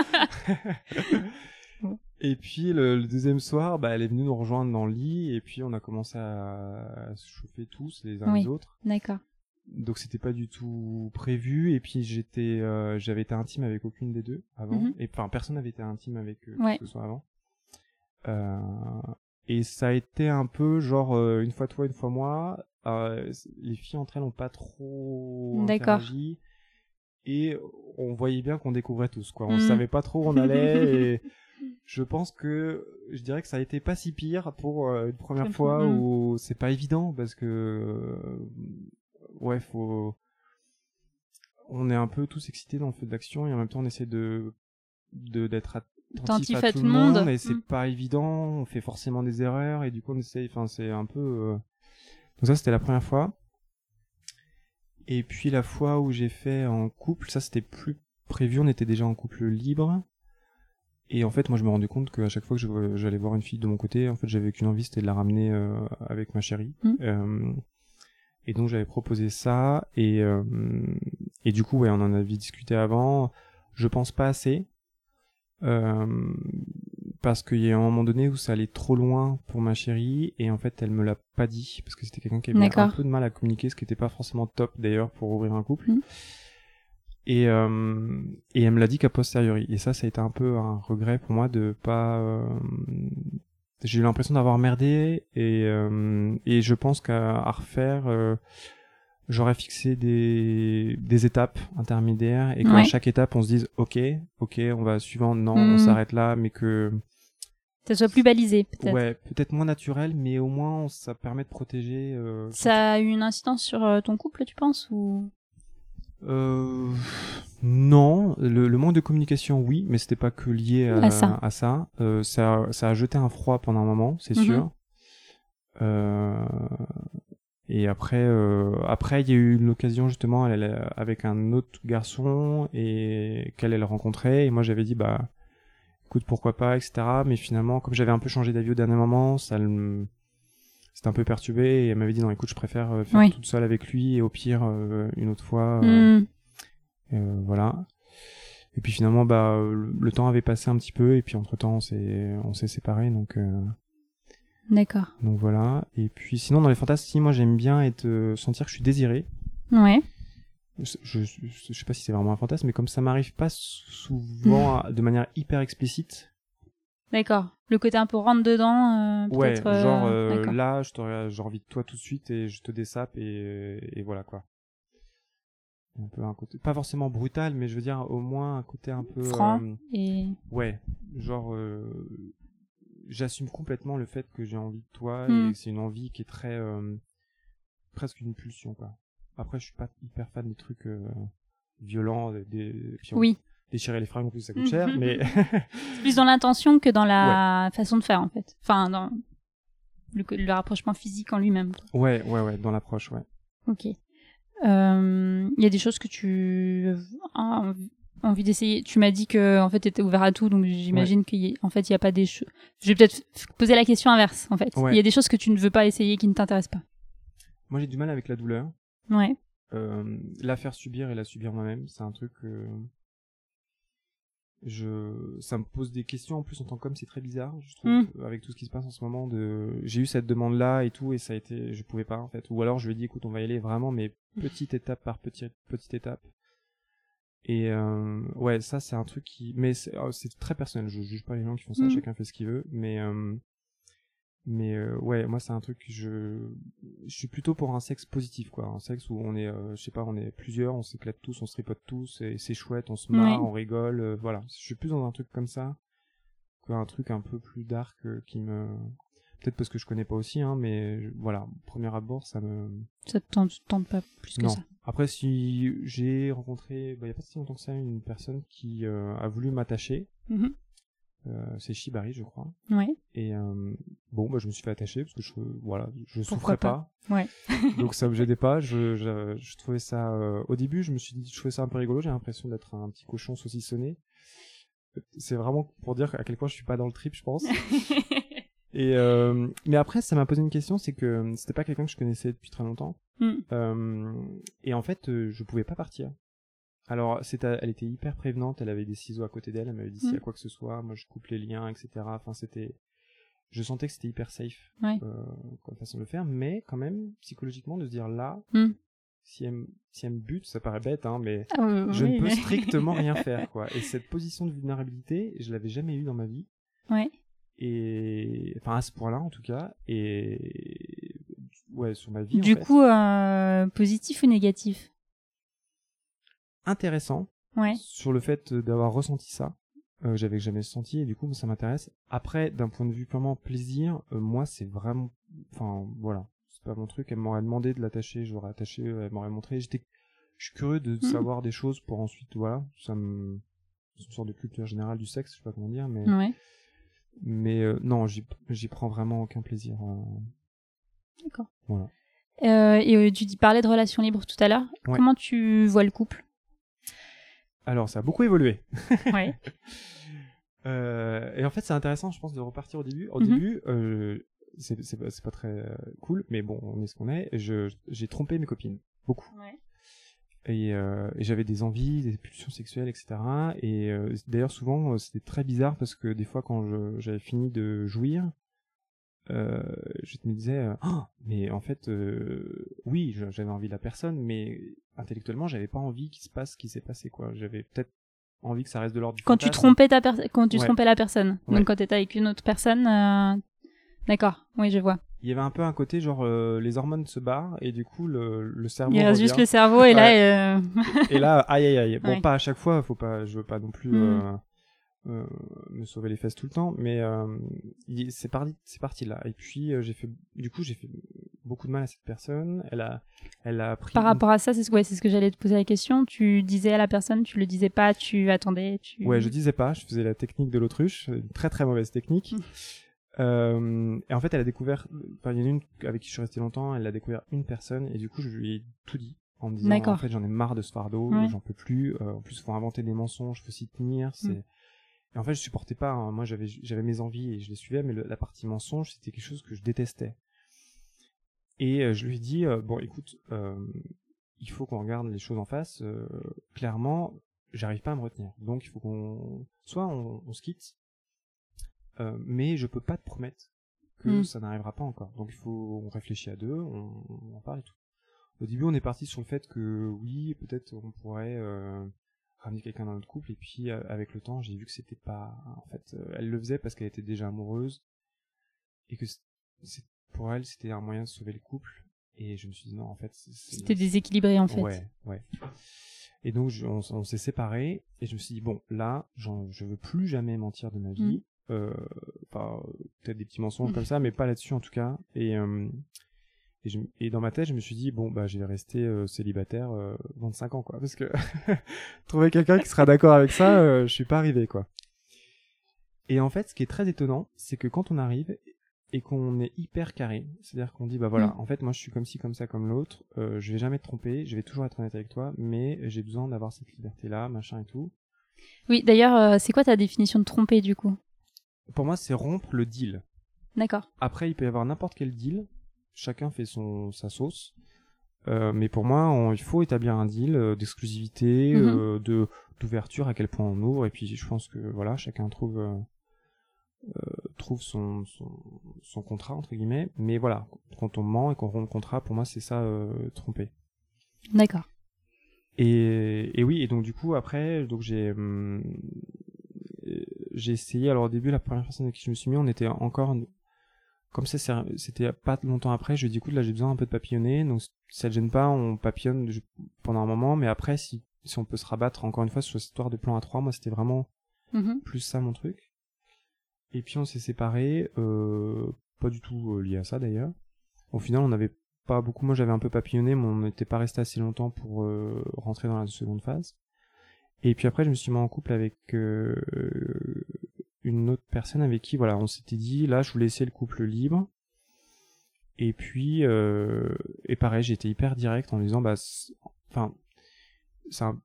et puis le, le deuxième soir, bah elle est venue nous rejoindre dans le lit et puis on a commencé à, à se chauffer tous les uns Oui. les autres D'accord. donc c'était pas du tout prévu et puis j'étais euh, j'avais été intime avec aucune des deux avant Mhm. et enfin personne n'avait été intime avec eux Ouais. que ce soit avant euh, et ça a été un peu genre euh, une fois toi une fois moi les filles entre elles ont pas trop interagi et on voyait bien qu'on découvrait tous quoi on Mhm. savait pas trop où on allait et je pense que je dirais que ça a été pas si pire pour euh, une première fois où c'est pas évident parce que euh, ouais faut on est un peu tous excités dans le feu d'action et en même temps on essaie de de d'être attentif à, tout, le monde, et c'est Mm. pas évident on fait forcément des erreurs et du coup on essaie enfin c'est un peu euh, donc ça c'était la première fois. Et puis la fois où j'ai fait en couple ça c'était plus prévu on était déjà en couple libre et en fait moi je me rendais compte qu'à chaque fois que j'allais voir une fille de mon côté en fait j'avais qu'une envie c'était de la ramener euh, avec ma chérie Mm. Euh, et donc j'avais proposé ça et euh, et du coup ouais on en avait discuté avant je pense pas assez parce qu'il y a un moment donné où ça allait trop loin pour ma chérie et en fait elle me l'a pas dit parce que c'était quelqu'un qui avait un peu de mal à communiquer ce qui était pas forcément top d'ailleurs pour ouvrir un couple Mhm. Et euh, et elle me l'a dit qu'à posteriori et ça ça a été un peu un regret pour moi de pas euh, j'ai eu l'impression d'avoir merdé et euh, et je pense qu'à à refaire euh, j'aurais fixé des des étapes intermédiaires et qu'à Ouais. chaque étape on se dise ok ok on va suivant non Mhm. on s'arrête là mais que Ça soit plus balisé, peut-être. ouais peut-être moins naturel mais au moins ça permet de protéger euh, Ça a eu une incidence sur euh, ton couple, tu penses ou? Euh, non, le, le manque de communication, oui, mais c'était pas que lié à, À ça. à ça. Euh, ça. Ça a jeté un froid pendant un moment, c'est Mhm. sûr. Euh, et après, euh, après, il y a eu l'occasion justement elle, elle, avec un autre garçon et qu'elle elle rencontrait. Et moi, j'avais dit bah, écoute, pourquoi pas, etc. Mais finalement, comme j'avais un peu changé d'avis au dernier moment, ça le c'était un peu perturbé et elle m'avait dit non écoute je préfère euh, faire Oui. toute seule avec lui et au pire euh, une autre fois euh, Hmm. voilà. Et puis finalement, bah, le, le temps avait passé un petit peu, et puis entre temps, on s'est, on s'est séparés, donc, D'accord. donc voilà. Et puis sinon, dans les fantasmes, moi j'aime bien être, euh, sentir que je suis désiré. Ouais. Je, je, je- je sais pas si c'est vraiment un fantasme, mais comme ça m'arrive pas souvent à- de manière hyper explicite. D'accord. Le côté un peu rentre dedans, euh, Ouais, euh, genre euh, là, je t'aurais- j'ai envie de toi tout de suite et je te dessape et, et voilà quoi. Un peu un côté, pas forcément brutal, mais je veux dire au moins un côté un peu Franc. Et Ouais, genre j'assume complètement le fait que j'ai envie de toi Hmm. et que c'est une envie qui est très presque une pulsion quoi. Après je suis pas hyper fan des trucs violents, des, des puis on- oui, déchirer les fringues en plus ça coûte cher, Mhm. mais plus dans l'intention que dans la façon de faire en fait. Enfin, dans le, le rapprochement physique en lui-même. ouais ouais ouais dans l'approche ouais. Ok. Euh, Il y a des choses que tu as envie- d'essayer. Tu m'as dit que en fait t'étais ouvert à tout, donc j'imagine qu'en fait il y a pas des choses. Je vais peut-être poser la question inverse en fait. Il Ouais. y a des choses que tu ne veux pas essayer qui ne t'intéressent pas. Moi j'ai du mal avec la douleur. Ouais. Euh, la faire subir et la subir moi-même, c'est un truc que je ça me pose des questions en plus en tant qu'homme, c'est très bizarre, je trouve Mm. avec tout ce qui se passe en ce moment de j'ai eu cette demande là et tout et ça a été je pouvais pas en fait ou alors je lui ai dit écoute, on va y aller vraiment mais petite étape par petite petite étape. Et euh, ouais, ça c'est un truc qui mais c'est c'est très personnel, je juge pas les gens qui font ça, Mm. chacun fait ce qu'il veut mais euh, mais euh, ouais, moi c'est un truc que je je suis plutôt pour un sexe positif quoi, un sexe où on est euh, je sais pas, on est plusieurs, on s'éclate tous, on se tripote tous et c'est chouette, on se marre, on rigole, euh, voilà. Je suis plus dans un truc comme ça qu'un truc un peu plus dark qui me peut-être parce que je connais pas aussi hein, mais je- voilà, premier abord ça me Ça te tente, tente pas plus que non. ça. Après, si j'ai rencontré, bah, il y a pas si longtemps que ça, une personne qui a voulu m'attacher, Mhm. Euh, c'est Shibari, je crois. Ouais. Et euh, bon, bah, je me suis fait attacher parce que je, voilà, je Pourquoi souffrais pas? pas. Ouais. Donc ça me gênait pas. Je, je, je trouvais ça. euh, au début, je me suis dit, je trouvais ça un peu rigolo. J'ai l'impression d'être un petit cochon saucissonné. C'est vraiment pour dire à quel point je suis pas dans le trip, je pense. Et euh, mais après, ça m'a posé une question, c'est que c'était pas quelqu'un que je connaissais depuis très longtemps. Mm. Euh, et en fait, euh, je pouvais pas partir. Alors, c'était, elle était hyper prévenante. Elle avait des ciseaux à côté d'elle. Elle m'avait dit s'il y a Mm. quoi que ce soit, moi je coupe les liens, etc. Enfin, c'était, je sentais que c'était hyper safe Ouais. euh, comme façon de le faire, mais quand même psychologiquement de se dire là, Mm. si elle, me- si elle me bute, ça paraît bête, hein, mais Ah, je oui, ne peux mais- strictement rien faire, quoi. Et cette position de vulnérabilité, je l'avais jamais eue dans ma vie Ouais. et enfin à ce point-là en tout cas et ouais sur ma vie Du en fait. coup, euh, positif ou négatif? Intéressant Ouais. sur le fait d'avoir ressenti ça euh, j'avais jamais senti et du coup ça m'intéresse après d'un point de vue purement plaisir euh, moi c'est vraiment enfin voilà c'est pas mon truc elle m'aurait demandé de l'attacher j'aurais attaché elle m'aurait montré j'étais je suis curieux de Mhm. savoir des choses pour ensuite voilà ça me c'est une sorte de culture générale du sexe je sais pas comment dire mais Ouais. mais euh, non j'y prends vraiment aucun plaisir D'accord. Voilà. Et tu dis parlais de relations libres tout à l'heure. Ouais. Comment tu vois le couple? Alors, ça a beaucoup évolué. Ouais. Euh, et en fait, c'est intéressant, je pense, de repartir au début. Au Mhm. début, euh, c'est pas, très euh, cool, mais bon, on est ce qu'on est. J'ai trompé mes copines, beaucoup. Ouais. Et, euh, et j'avais des envies, des pulsions sexuelles, etc. Et d'ailleurs, souvent, c'était très bizarre parce que des fois, quand j'avais fini de jouir, euh, je me disais, euh, Ah, mais en fait, euh, oui, j'avais envie de la personne, mais intellectuellement, j'avais pas envie qu'il se passe ce qui s'est passé, quoi. J'avais peut-être envie que ça reste de l'ordre du Quand tu trompais ta quand tu Ouais. trompais la personne. Ouais. Donc quand t'étais avec une autre personne. euh, D'accord. Oui, je vois. Il y avait un peu un côté genre euh, les hormones se barrent et du coup le, le cerveau Il reste revient. juste le cerveau et là. euh, et là aïe aïe aïe bon Ouais. pas à chaque fois faut pas je veux pas non plus Mm. Euh, me sauver les fesses tout le temps mais euh, c'est parti c'est parti là et puis euh, j'ai fait du coup j'ai fait beaucoup de mal à cette personne elle a elle a pris Par rapport à ça, c'est ce, ouais, c'est ce que j'allais te poser la question. Tu disais à la personne, tu le disais pas, tu attendais. Tu... Ouais, je disais pas, je faisais la technique de l'autruche, une très très mauvaise technique. Euh, et en fait, elle a découvert, enfin, il y en a une avec qui je suis resté longtemps, elle a découvert une personne, et du coup, je lui ai tout dit. En me disant, en fait, j'en ai marre de ce fardeau, Ouais. j'en peux plus. euh, en plus, faut inventer des mensonges, faut s'y tenir. C'est. Et en fait, je supportais pas. hein. Moi, j'avais j'avais mes envies et je les suivais, mais le- la partie mensonge, c'était quelque chose que je détestais. Et euh, je lui ai dit, euh, bon, écoute, euh, il faut qu'on regarde les choses en face. euh, clairement, j'arrive pas à me retenir. Donc, il faut qu'on, soit on, on se quitte, euh, mais je peux pas te promettre que Mm. ça n'arrivera pas encore. Donc, il faut, on réfléchit à deux, on, on en parle et tout. Au début, on est parti sur le fait que oui, peut-être on pourrait euh, ramener quelqu'un dans notre couple. Et puis, euh, avec le temps, j'ai vu que c'était pas. En fait, euh, elle le faisait parce qu'elle était déjà amoureuse et que c'est- pour elle, c'était un moyen de sauver le couple. Et je me suis dit non, en fait, C'était déséquilibré en fait. Ouais, ouais. Et donc, je- on, s'est séparés, et je me suis dit, bon, là, je veux plus jamais mentir de ma vie. Euh, Enfin, peut-être des petits mensonges Mm. comme ça, mais pas là-dessus en tout cas. Et, euh, et, je- et dans ma tête, je me suis dit, bon, bah, je vais rester euh, célibataire euh, 25 ans, quoi. Parce que trouver quelqu'un qui sera d'accord avec ça, euh, je suis pas arrivé, quoi. Et en fait, ce qui est très étonnant, c'est que quand on arrive et qu'on est hyper carré, c'est-à-dire qu'on dit bah voilà, Mm. en fait moi je suis comme ci comme ça comme l'autre, euh, je vais jamais te tromper, je vais toujours être honnête avec toi, mais j'ai besoin d'avoir cette liberté là, machin et tout. Oui, d'ailleurs, euh, c'est quoi ta définition de tromper du coup? Pour moi c'est rompre le deal. D'accord. Après il peut y avoir n'importe quel deal, chacun fait son sa sauce. Euh, mais pour moi, on- il faut établir un deal euh, d'exclusivité, Mhm. euh, de d'ouverture, à quel point on ouvre, et puis je pense que voilà, chacun trouve trouve son, son son contrat entre guillemets. Mais voilà, quand on ment et qu'on rompt le contrat, pour moi c'est ça tromper. D'accord. Et, et oui, et donc du coup après, donc j'ai hum, j'ai essayé. Alors au début, la première personne avec qui je me suis mis, on était encore comme ça, c'était pas longtemps après. Je lui ai dit écoute, là j'ai besoin un peu de papillonner, donc si ça te gêne pas, on papillonne pendant un moment, mais après si si on peut se rabattre encore une fois sur cette histoire de plan à trois, moi c'était vraiment Mhm. plus ça mon truc. Et puis on s'est séparés, euh, pas du tout euh, lié à ça d'ailleurs. Au final, on n'avait pas beaucoup. Moi, j'avais un peu papillonné, mais on n'était pas resté assez longtemps pour euh, rentrer dans la seconde phase. Et puis après, je me suis mis en couple avec euh, une autre personne avec qui, voilà, on s'était dit, là, je voulais laisser le couple libre. Et puis, euh, et pareil, j'étais hyper direct en lui disant, bah, enfin, ça,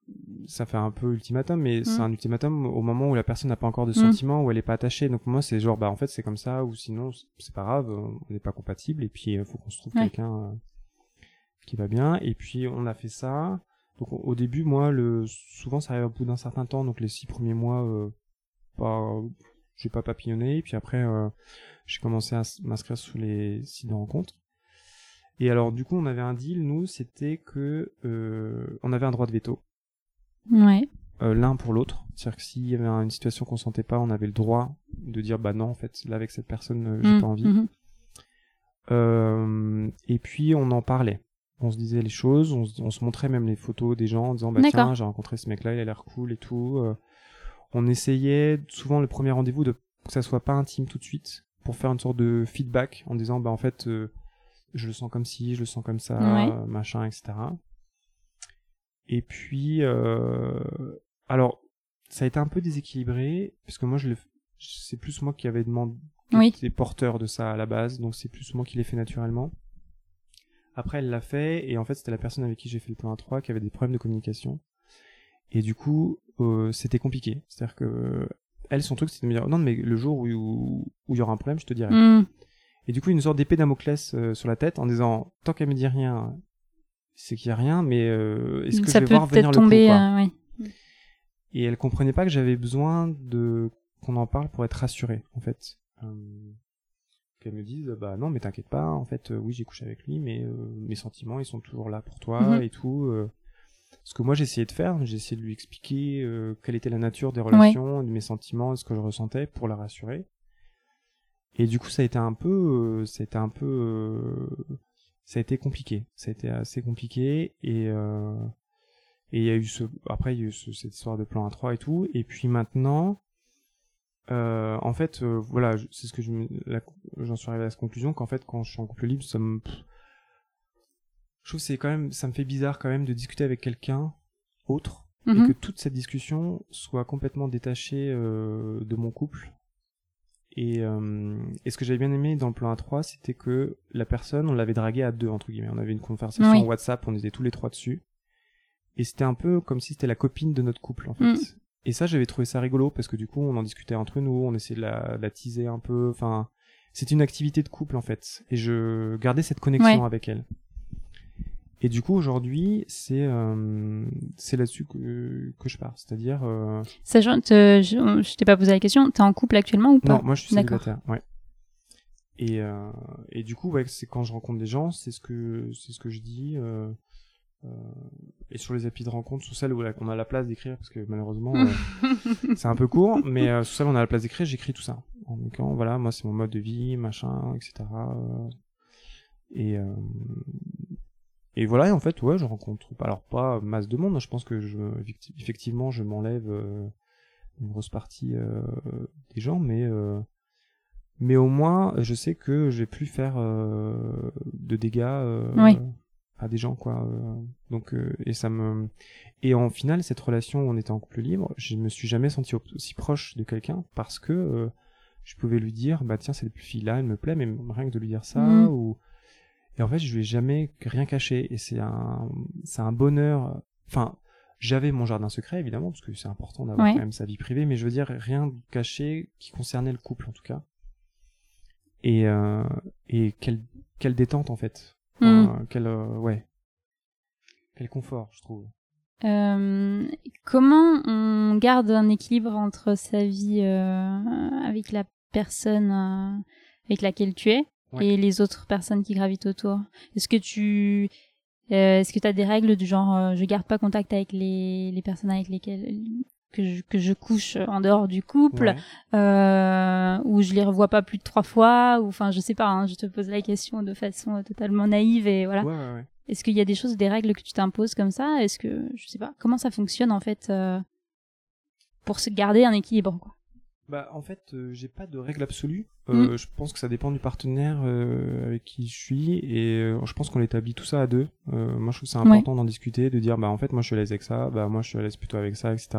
ça fait un peu ultimatum, mais c'est un ultimatum au moment où la personne n'a pas encore de Mm. sentiments, où elle est pas attachée. Donc moi, c'est genre, bah, en fait, c'est comme ça, ou sinon, c'est- pas grave, on n'est pas compatible, et puis il faut qu'on se trouve Ouais. quelqu'un euh, qui va bien. Et puis on a fait ça. Donc au- au début, moi, le, souvent, ça arrive au bout d'un certain temps, donc les six premiers mois, euh, pas, j'ai pas papillonné. Et puis après, euh, j'ai commencé à m'inscrire sur les sites de rencontres. Et alors, du coup, on avait un deal, nous, c'était que euh, on avait un droit de veto Ouais. euh, l'un pour l'autre. C'est-à-dire que s'il y avait un- une situation qu'on sentait pas, on avait le droit de dire bah non, en fait, là avec cette personne, j'ai Mm, pas envie. mhm. Euh, et puis on en parlait. On se disait les choses, on, se- on se montrait même les photos des gens en disant bah tiens, j'ai rencontré ce mec-là, il a l'air cool et tout. On essayait souvent le premier rendez-vous de que ça soit pas intime tout de suite pour faire une sorte de feedback en disant bah en fait euh, je le sens comme ci, je le sens comme ça, Ouais. machin, etc. Et puis euh, alors ça a été un peu déséquilibré parce que moi je le c'est plus moi qui avais demandé qui Oui. était porteur de ça à la base donc c'est plus moi qui l'ai fait naturellement après elle l'a fait et en fait c'était la personne avec qui j'ai fait le plan A3 qui avait des problèmes de communication et du coup euh, c'était compliqué c'est à dire que elle son truc c'était de me dire non mais le jour où où il y aura un problème je te dirai Mm. et du coup une sorte d'épée Damoclès euh, sur la tête en disant tant qu'elle me dit rien c'est qu'il y a rien mais euh, est-ce que ça je vais peut voir venir peut-être le coup tomber. quoi euh, ouais. et elle comprenait pas que j'avais besoin de qu'on en parle pour être rassurée en fait euh, qu'elle me dise bah non mais t'inquiète pas en fait oui j'ai couché avec lui mais euh, mes sentiments ils sont toujours là pour toi Mhm. et tout. Ce que moi essayé de faire essayé de lui expliquer euh, quelle était la nature des relations de mes sentiments ce que je ressentais pour la rassurer. Et du coup ça a été un peu euh, ça a été un peu euh, ça a été compliqué. Ça a été assez compliqué et euh, et il y a eu ce, après il y a eu ce- cette histoire de plan A3 et tout. Et puis maintenant, en fait, voilà, c'est ce que je j'en suis arrivé à cette conclusion qu'en fait, quand je suis en couple libre, ça me, pff, je trouve que c'est quand même, ça me fait bizarre quand même de discuter avec quelqu'un autre et Mhm. que toute cette discussion soit complètement détachée euh, de mon couple. Et, euh, et ce que j'avais bien aimé dans le plan A3, c'était que la personne, on l'avait draguée à deux, entre guillemets. On avait une conversation Oui. WhatsApp, on était tous les trois dessus. Et c'était un peu comme si c'était la copine de notre couple, en fait. Mm. Et ça, j'avais trouvé ça rigolo, parce que du coup, on en discutait entre nous, on essayait de la, de la teaser un peu. Enfin, c'était une activité de couple, en fait. Et je gardais cette connexion Ouais. avec elle. Et du coup, aujourd'hui, c'est euh, c'est là-dessus que, que je pars. C'est-à-dire... euh, Sachant, te- je, je t'ai pas posé la question, t'es en couple actuellement ou pas non, moi je suis célibataire, ouais. Et, euh, et du coup, ouais, c'est quand je rencontre des gens, c'est ce que c'est ce que je dis. Euh, euh, et sur les applis de rencontre, sur celles où on a la place d'écrire, parce que malheureusement euh, c'est un peu court, mais euh, sur celles où on a la place d'écrire, j'écris tout ça. En disant, voilà, moi c'est mon mode de vie, machin, etc. et et voilà, et en fait, ouais, je rencontre pas, alors pas masse de monde. hein, Je pense que je, effecti- effectivement, je m'enlève euh, une grosse partie euh, des gens, mais euh, mais au moins, je sais que je vais plus faire de dégâts Oui. à des gens, quoi. donc, et ça me et en final, cette relation où on était en couple libre, je me suis jamais senti au- aussi proche de quelqu'un parce que je pouvais lui dire, bah tiens, cette fille-là, elle me plaît, mais rien que de lui dire ça, Mhm. ou et en fait, je lui ai jamais rien caché. Et c'est un, c'est un bonheur. Enfin, j'avais mon jardin secret, évidemment, parce que c'est important d'avoir Ouais. quand même sa vie privée, mais je veux dire, rien caché qui concernait le couple, en tout cas. Et, euh, et quelle, quelle détente, en fait. Enfin, quel, euh, ouais. Quel confort, je trouve. Euh, comment on garde un équilibre entre sa vie avec la personne avec laquelle tu es Ouais. et les autres personnes qui gravitent autour Est-ce que tu euh, est-ce que tu as des règles du genre euh, je garde pas contact avec les, les personnes avec lesquelles que je, que je couche en dehors du couple Ouais. euh, ou je les revois pas plus de trois fois ou enfin je sais pas hein, je te pose la question de façon euh, totalement naïve et voilà Ouais, ouais, ouais. est-ce qu'il y a des choses, des règles que tu t'imposes comme ça? Est-ce que, je sais pas, comment ça fonctionne en fait euh, pour se garder un équilibre quoi? Bah, en fait, euh, j'ai pas de règle absolue. Euh, Mm. Je pense que ça dépend du partenaire euh, avec qui je suis et je pense qu'on établit tout ça à deux. Moi, je trouve que c'est important d'en discuter, de dire bah en fait moi je suis à l'aise avec ça, bah moi je suis à l'aise plutôt avec ça, etc.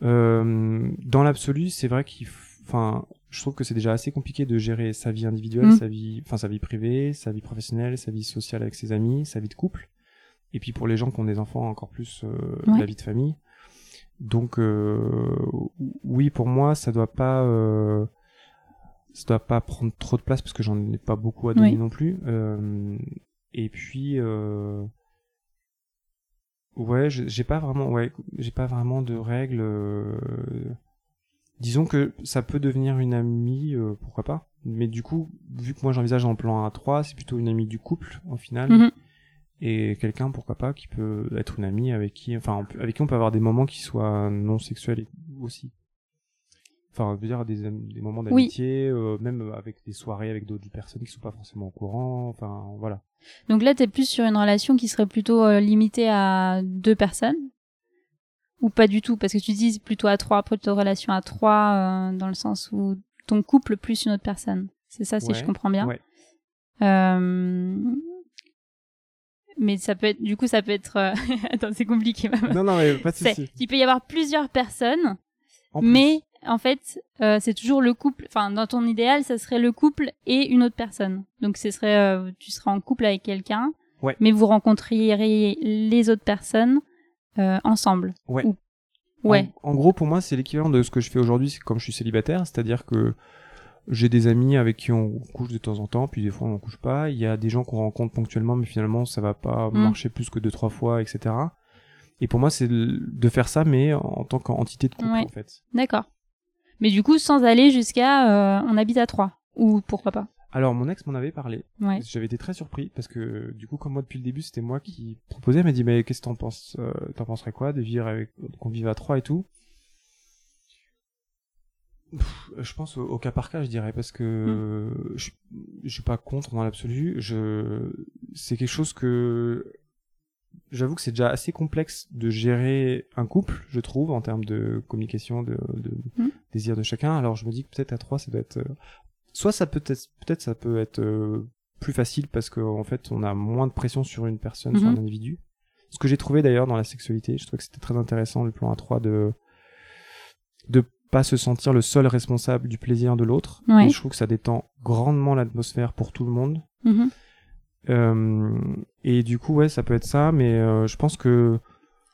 Dans l'absolu, c'est vrai qu'il, enfin, je trouve que c'est déjà assez compliqué de gérer sa vie individuelle, Mm. sa vie, enfin sa vie privée, sa vie professionnelle, sa vie sociale avec ses amis, sa vie de couple. Et puis pour les gens qui ont des enfants, encore plus Ouais. la vie de famille. Donc euh, oui, pour moi, ça doit pas, euh, ça doit pas prendre trop de place parce que j'en ai pas beaucoup à donner Oui. non plus. Euh, et puis euh, ouais, j'ai pas vraiment, ouais, j'ai pas vraiment de règles. euh, disons que ça peut devenir une amie, pourquoi pas. Mais du coup, vu que moi j'envisage en plan A3, c'est plutôt une amie du couple en final. Mhm. Et quelqu'un, pourquoi pas, qui peut être une amie avec qui, enfin, peut- avec qui on peut avoir des moments qui soient non sexuels aussi. Enfin, je veux dire des, moments Oui. d'amitié, euh, même avec des soirées avec d'autres personnes qui sont pas forcément au courant. Enfin, voilà. Donc là, t'es plus sur une relation qui serait plutôt euh, limitée à deux personnes? Ou pas du tout? Parce que tu dis plutôt à trois, plutôt relation à trois, euh, dans le sens où ton couple plus une autre personne. C'est ça, si Ouais, je comprends bien? ouais. Mais ça peut être, du coup, ça peut être. euh, Attends, c'est compliqué. non, non, mais pas de souci. Il peut y avoir plusieurs personnes, En plus. mais en fait, euh, c'est toujours le couple. Enfin, dans ton idéal, ça serait le couple et une autre personne. Donc, ce serait, euh, tu serais en couple avec quelqu'un, Ouais. mais vous rencontriez les autres personnes ensemble. Ouais. Ou- Ouais. En, en gros, pour moi, c'est l'équivalent de ce que je fais aujourd'hui, comme je suis célibataire, c'est-à-dire que j'ai des amis avec qui on couche de temps en temps, puis des fois on en couche pas. Il y a des gens qu'on rencontre ponctuellement, mais finalement ça va pas Mm. marcher plus que deux trois fois, etc. Et pour moi, c'est de faire ça, mais en tant qu'entité de couple, Ouais. en fait. D'accord. Mais du coup, sans aller jusqu'à euh, on habite à trois. Ou pourquoi pas? Alors, mon ex m'en avait parlé. Ouais. J'avais été très surpris parce que du coup, comme moi depuis le début, c'était moi qui proposais. Elle m'a dit, mais qu'est-ce que t'en penses euh, T'en penserais quoi de vivre avec qu'on vive à trois et tout? Je pense au, au cas par cas, je dirais, parce que je, je suis pas contre dans l'absolu. Je, c'est quelque chose que j'avoue que c'est déjà assez complexe de gérer un couple, je trouve, en termes de communication, de, de Mm. désir de chacun. Alors je me dis que peut-être à trois, ça doit être, euh, soit ça peut être, peut-être ça peut être euh, plus facile parce qu'en en fait, on a moins de pression sur une personne, sur un Mhm. individu. Ce que j'ai trouvé d'ailleurs dans la sexualité, je trouve que c'était très intéressant le plan A3 de de pas se sentir le seul responsable du plaisir de l'autre. Ouais. Et je trouve que ça détend grandement l'atmosphère pour tout le monde. Mhm. Euh, et du coup, ouais, ça peut être ça, mais euh, je pense que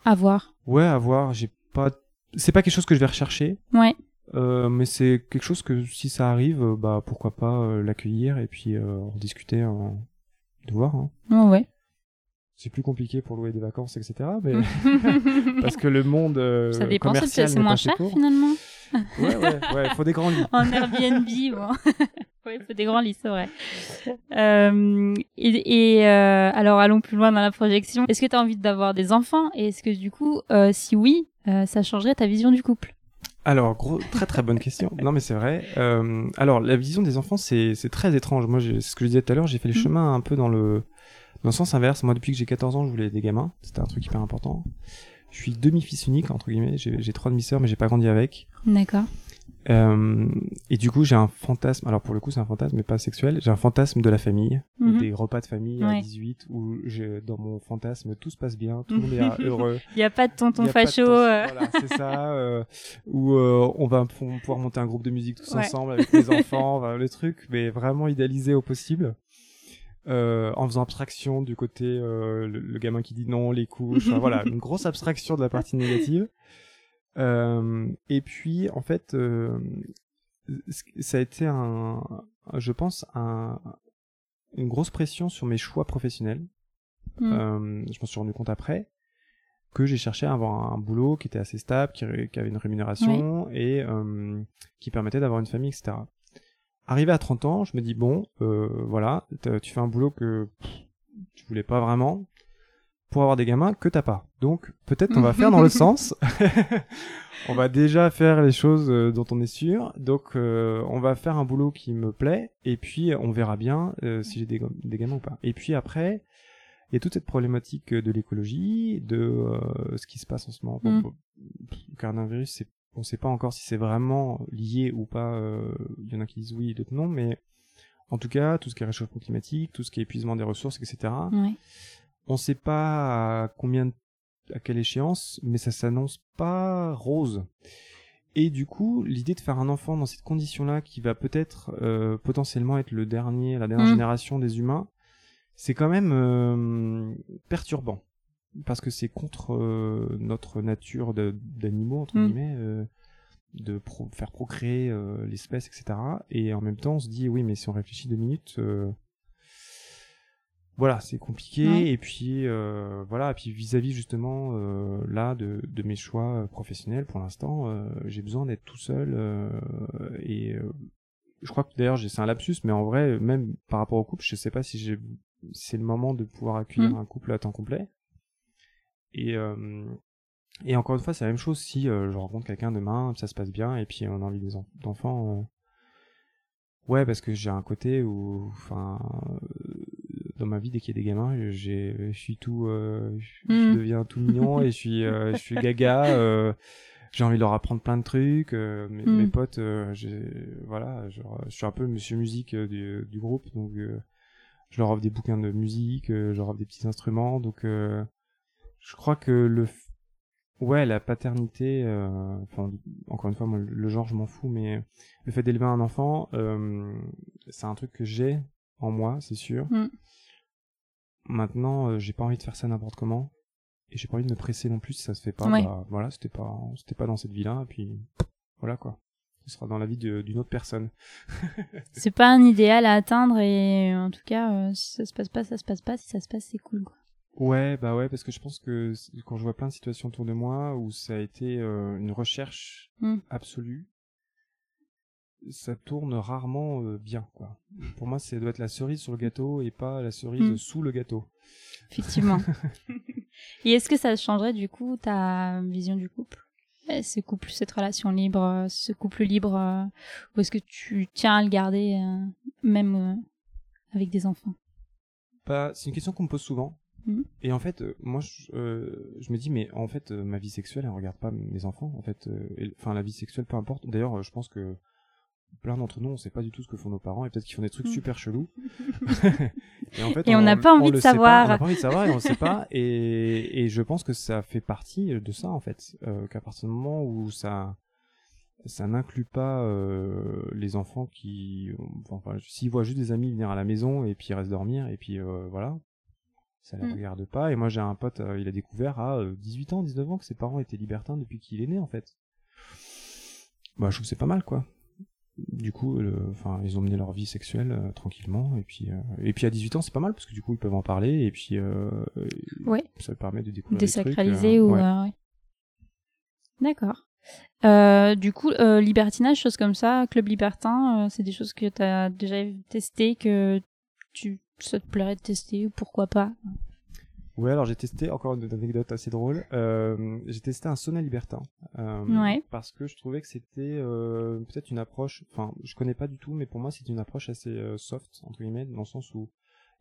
À voir. ouais, à voir, j'ai pas, c'est pas quelque chose que je vais rechercher, Ouais. euh, mais c'est quelque chose que si ça arrive, bah pourquoi pas l'accueillir et puis en discuter, euh, de voir. Hein. Ouais, ouais. C'est plus compliqué pour louer des vacances, etc. Mais parce que le monde euh, Ça dépend, c'est commercial c'est moins cher finalement. Ouais, ouais, ouais, faut des grands lits. en Airbnb, bon. oui, il faut des grands lits, c'est vrai. Euh, et et, euh, alors, allons plus loin dans la projection. Est-ce que tu as envie d'avoir des enfants? Et est-ce que du coup, euh, si oui, ça changerait ta vision du couple? Alors, gros, très très bonne question. Non, mais c'est vrai. Alors, la vision des enfants, c'est très étrange. Moi, c'est ce que je disais tout à l'heure, j'ai fait le Mhm. chemin un peu dans le dans le sens inverse. Moi, depuis que j'ai 14 ans, je voulais des gamins. C'était un truc hyper important. Je suis demi-fils unique entre guillemets. J'ai trois demi-sœurs, mais j'ai pas grandi avec. D'accord. Euh, et du coup, j'ai un fantasme. Alors pour le coup, c'est un fantasme, mais pas sexuel. J'ai un fantasme de la famille, Mhm. des repas de famille Ouais. à 18 où je, dans mon fantasme tout se passe bien, tout le monde est heureux. Il n'y a pas de tonton facho. euh. Voilà, c'est ça. euh, où euh, on va pou- pouvoir monter un groupe de musique tous Ouais. ensemble avec les enfants, le truc, mais vraiment idéalisé au possible. Euh, en faisant abstraction du côté euh, le, le gamin qui dit non, les couches, enfin, voilà, une grosse abstraction de la partie négative. Euh, et puis, en fait, ça a été un, je pense, un, une grosse pression sur mes choix professionnels. Mm. Euh, je m'en suis rendu compte après que j'ai cherché à avoir un boulot qui était assez stable, qui, avait une rémunération et qui permettait d'avoir une famille, etc. Arrivé à 30 ans, je me dis bon, euh, voilà, tu fais un boulot que pff, tu voulais pas vraiment pour avoir des gamins que t'as pas. Donc peut-être on va faire dans le sens. on va déjà faire les choses euh, dont on est sûr. Donc euh, on va faire un boulot qui me plaît et puis on verra bien euh, si j'ai des, gam- des gamins ou pas. Et puis après, il y a toute cette problématique de l'écologie, de euh, ce qui se passe en ce moment. Bon, Mm. le coronavirus, c'est, on sait pas encore si c'est vraiment lié ou pas. euh, Il y en a qui disent oui, d'autres non, mais en tout cas, tout ce qui est réchauffement climatique, tout ce qui est épuisement des ressources, etc. On sait pas à combien de à quelle échéance, mais ça s'annonce pas rose. Et du coup, l'idée de faire un enfant dans cette condition-là, qui va peut-être euh, potentiellement être le dernier, la dernière Mm. génération des humains, c'est quand même euh, perturbant parce que c'est contre euh, notre nature d'animaux entre Mm. guillemets euh, de pro- faire procréer euh, l'espèce, etc. Et en même temps, on se dit oui, mais si on réfléchit deux minutes, voilà, c'est compliqué. Et puis voilà, et puis vis-à-vis justement là de, de mes choix professionnels, pour l'instant, j'ai besoin d'être tout seul. et je crois que d'ailleurs j'ai- c'est un lapsus, mais en vrai, même par rapport au couple, je sais pas si j'ai c'est le moment de pouvoir accueillir Mm. un couple à temps complet. Et euh, et encore une fois, c'est la même chose si euh, je rencontre quelqu'un demain, ça se passe bien, et puis on a envie d'enfants. euh, Ouais, parce que j'ai un côté où, enfin, dans ma vie, dès qu'il y a des gamins, je suis tout, euh, je, je Mm. deviens tout mignon et je suis, euh, je suis gaga. euh, j'ai envie de leur apprendre plein de trucs. euh, mes, Mm. mes potes, euh, j'ai, voilà, genre, je suis un peu monsieur musique du, du groupe, donc euh, je leur offre des bouquins de musique, euh, je leur offre des petits instruments, donc euh, je crois que le, ouais, la paternité, euh, enfin, encore une fois, moi, le genre, je m'en fous, mais le fait d'élever un enfant, euh, c'est un truc que j'ai en moi, c'est sûr. Mm. Maintenant, euh, j'ai pas envie de faire ça n'importe comment, et j'ai pas envie de me presser non plus si ça se fait pas. Ouais. Bah, voilà, c'était pas, c'était pas dans cette vie-là, et puis voilà quoi. Ce sera dans la vie d'une autre personne. C'est pas un idéal à atteindre et en tout cas, euh, si ça se passe pas, ça se passe pas. Si ça se passe, c'est cool. Quoi. Ouais, bah ouais, parce que je pense que quand je vois plein de situations autour de moi où ça a été euh, une recherche Mm. absolue, ça tourne rarement euh, bien, quoi. Pour moi, ça doit être la cerise sur le gâteau et pas la cerise Mm. sous le gâteau. Effectivement. et est-ce que ça changerait du coup ta vision du couple? Euh, Ce couple, cette relation libre, ce couple libre, euh, ou est-ce que tu tiens à le garder même avec des enfants? Bah, c'est une question qu'on me pose souvent. Mhm. Et en fait, euh, moi, je, euh, je me dis, mais en fait, euh, ma vie sexuelle, elle regarde pas mes enfants. En fait, enfin, la vie sexuelle, peu importe. D'ailleurs, je pense que plein d'entre nous, on sait pas du tout ce que font nos parents, et peut-être qu'ils font des trucs Mhm. super chelous. et en fait, Et on n'a pas envie de pas, savoir. on n'a pas envie de savoir et on le sait pas. Et, et je pense que ça fait partie de ça, en fait. Euh, Qu'à partir du moment où ça, ça n'inclut pas euh, les enfants qui, enfin, s'ils voient juste des amis venir à la maison et puis ils restent dormir et puis euh, voilà, ça les Mm. regarde pas. Et moi j'ai un pote, euh, il a découvert à euh, 18 ans, 19 ans que ses parents étaient libertins depuis qu'il est né en fait. Bah je trouve que c'est pas mal quoi. Du coup, enfin ils ont mené leur vie sexuelle euh, tranquillement et puis euh, et puis à 18 ans c'est pas mal parce que du coup ils peuvent en parler et puis euh, Ouais. ça permet de découvrir des trucs, Désacraliser euh, ou ouais. euh, ouais. D'accord. Euh, du coup, euh, libertinage, choses comme ça, club libertin, euh, c'est des choses que tu as déjà testé, que tu ça te plairait de tester ou pourquoi pas? Ouais, alors j'ai testé, encore une anecdote assez drôle, euh, j'ai testé un sauna libertin. euh, Ouais. Parce que je trouvais que c'était euh, peut-être une approche, enfin je connais pas du tout, mais pour moi c'est une approche assez soft, entre guillemets, dans le sens où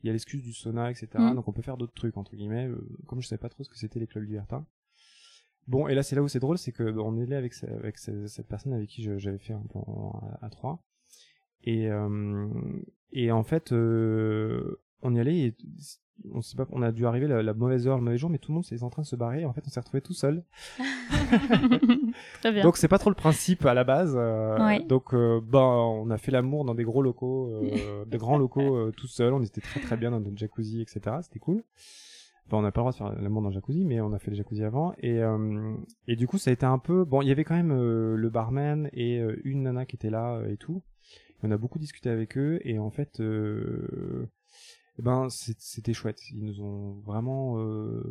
il y a l'excuse du sauna, etc. Mm. Donc on peut faire d'autres trucs, entre guillemets, comme je savais pas trop ce que c'était les clubs libertins. Bon, et là c'est là où c'est drôle, c'est que on est là avec, ce- avec ce- cette personne avec qui j'avais fait un plan à, à trois. Et, et en fait, on y allait et on sait pas, on a dû arriver la, la mauvaise heure, le mauvais jour, mais tout le monde s'est en train de se barrer. En fait, on s'est retrouvé tout seul. Très bien. Donc c'est pas trop le principe à la base. euh, Ouais. Donc euh, bah on a fait l'amour dans des gros locaux, euh, de grands locaux tout seul. On était très très bien dans notre jacuzzi, etc. C'était cool. Enfin, on n'a pas le droit de faire l'amour dans le jacuzzi, mais on a fait le jacuzzi avant. Et et du coup ça a été un peu bon. Il y avait quand même le barman et une nana qui était là et tout. On a beaucoup discuté avec eux et en fait. Euh, eh ben c'était chouette. Ils nous ont vraiment euh,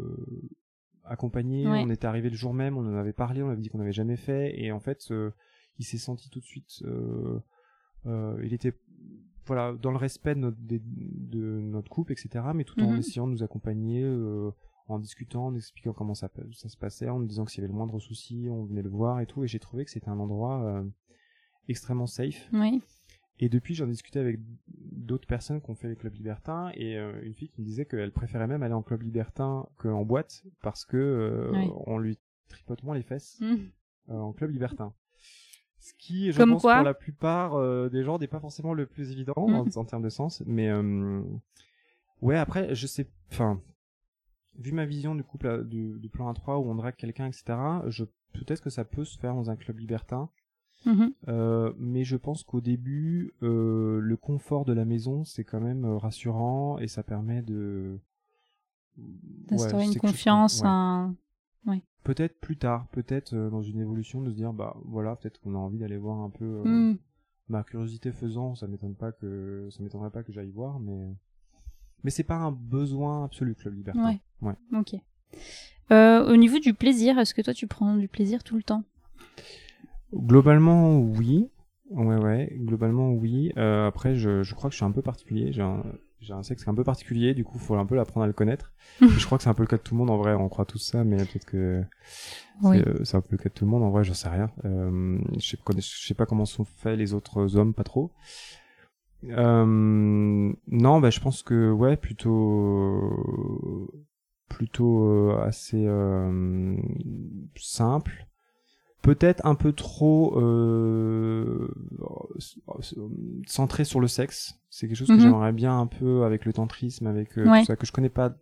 accompagnés. Ouais. On était arrivé le jour même, on en avait parlé, on avait dit qu'on n'avait jamais fait, et en fait, euh, il s'est senti tout de suite. il était voilà dans le respect de notre, des- de notre couple, etc. Mais tout en Mhm. essayant de nous accompagner. euh, en discutant, en expliquant comment ça, ça se passait, en nous disant que s'il y avait le moindre souci, on venait le voir et tout. Et j'ai trouvé que c'était un endroit euh, extrêmement safe. Oui. Et depuis, j'en ai discuté avec d'autres personnes qui ont fait les clubs libertins et euh, une fille qui me disait qu'elle préférait même aller en club libertin qu'en boîte parce que euh, Oui. on lui tripote moins les fesses Mm. euh, en club libertin. Ce qui, je Comme pense, quoi pour la plupart des gens n'est pas forcément le plus évident en, Mm. en termes de sens. Mais ouais, après, je sais, enfin, vu ma vision du couple du plan A3 où on drague quelqu'un, etc. Je peut-être que ça peut se faire dans un club libertin. Mhm. Euh, mais je pense qu'au début, euh, le confort de la maison, c'est quand même euh, rassurant et ça permet de D'instaurer Ouais, une confiance, qu'on- ouais. un... Peut-être plus tard, peut-être dans une évolution de se dire bah voilà, peut-être qu'on a envie d'aller voir un peu. euh, Hmm. Ma curiosité faisant, ça m'étonne pas que ça m'étonnerait pas que j'aille voir, mais mais c'est pas un besoin absolu club libertin. Ouais. Ok. Au niveau du plaisir, est-ce que toi tu prends du plaisir tout le temps? Globalement, oui. Ouais, ouais. Globalement, oui. Euh, après, je, je crois que je suis un peu particulier. J'ai un, j'ai un sexe un peu particulier. Du coup, faut un peu l'apprendre à le connaître. je crois que c'est un peu le cas de tout le monde. En vrai, on croit tous ça, mais peut-être que Oui. c'est, euh, c'est un peu le cas de tout le monde. En vrai, j'en sais rien. Euh, je sais, je sais pas comment sont faits les autres hommes, pas trop. Euh, non, bah, je pense que ouais, plutôt, plutôt euh, assez euh, simple peut-être un peu trop euh, centré sur le sexe. C'est quelque chose que Mhm. j'aimerais bien un peu avec le tantrisme, avec euh, Ouais. tout ça que je connais pas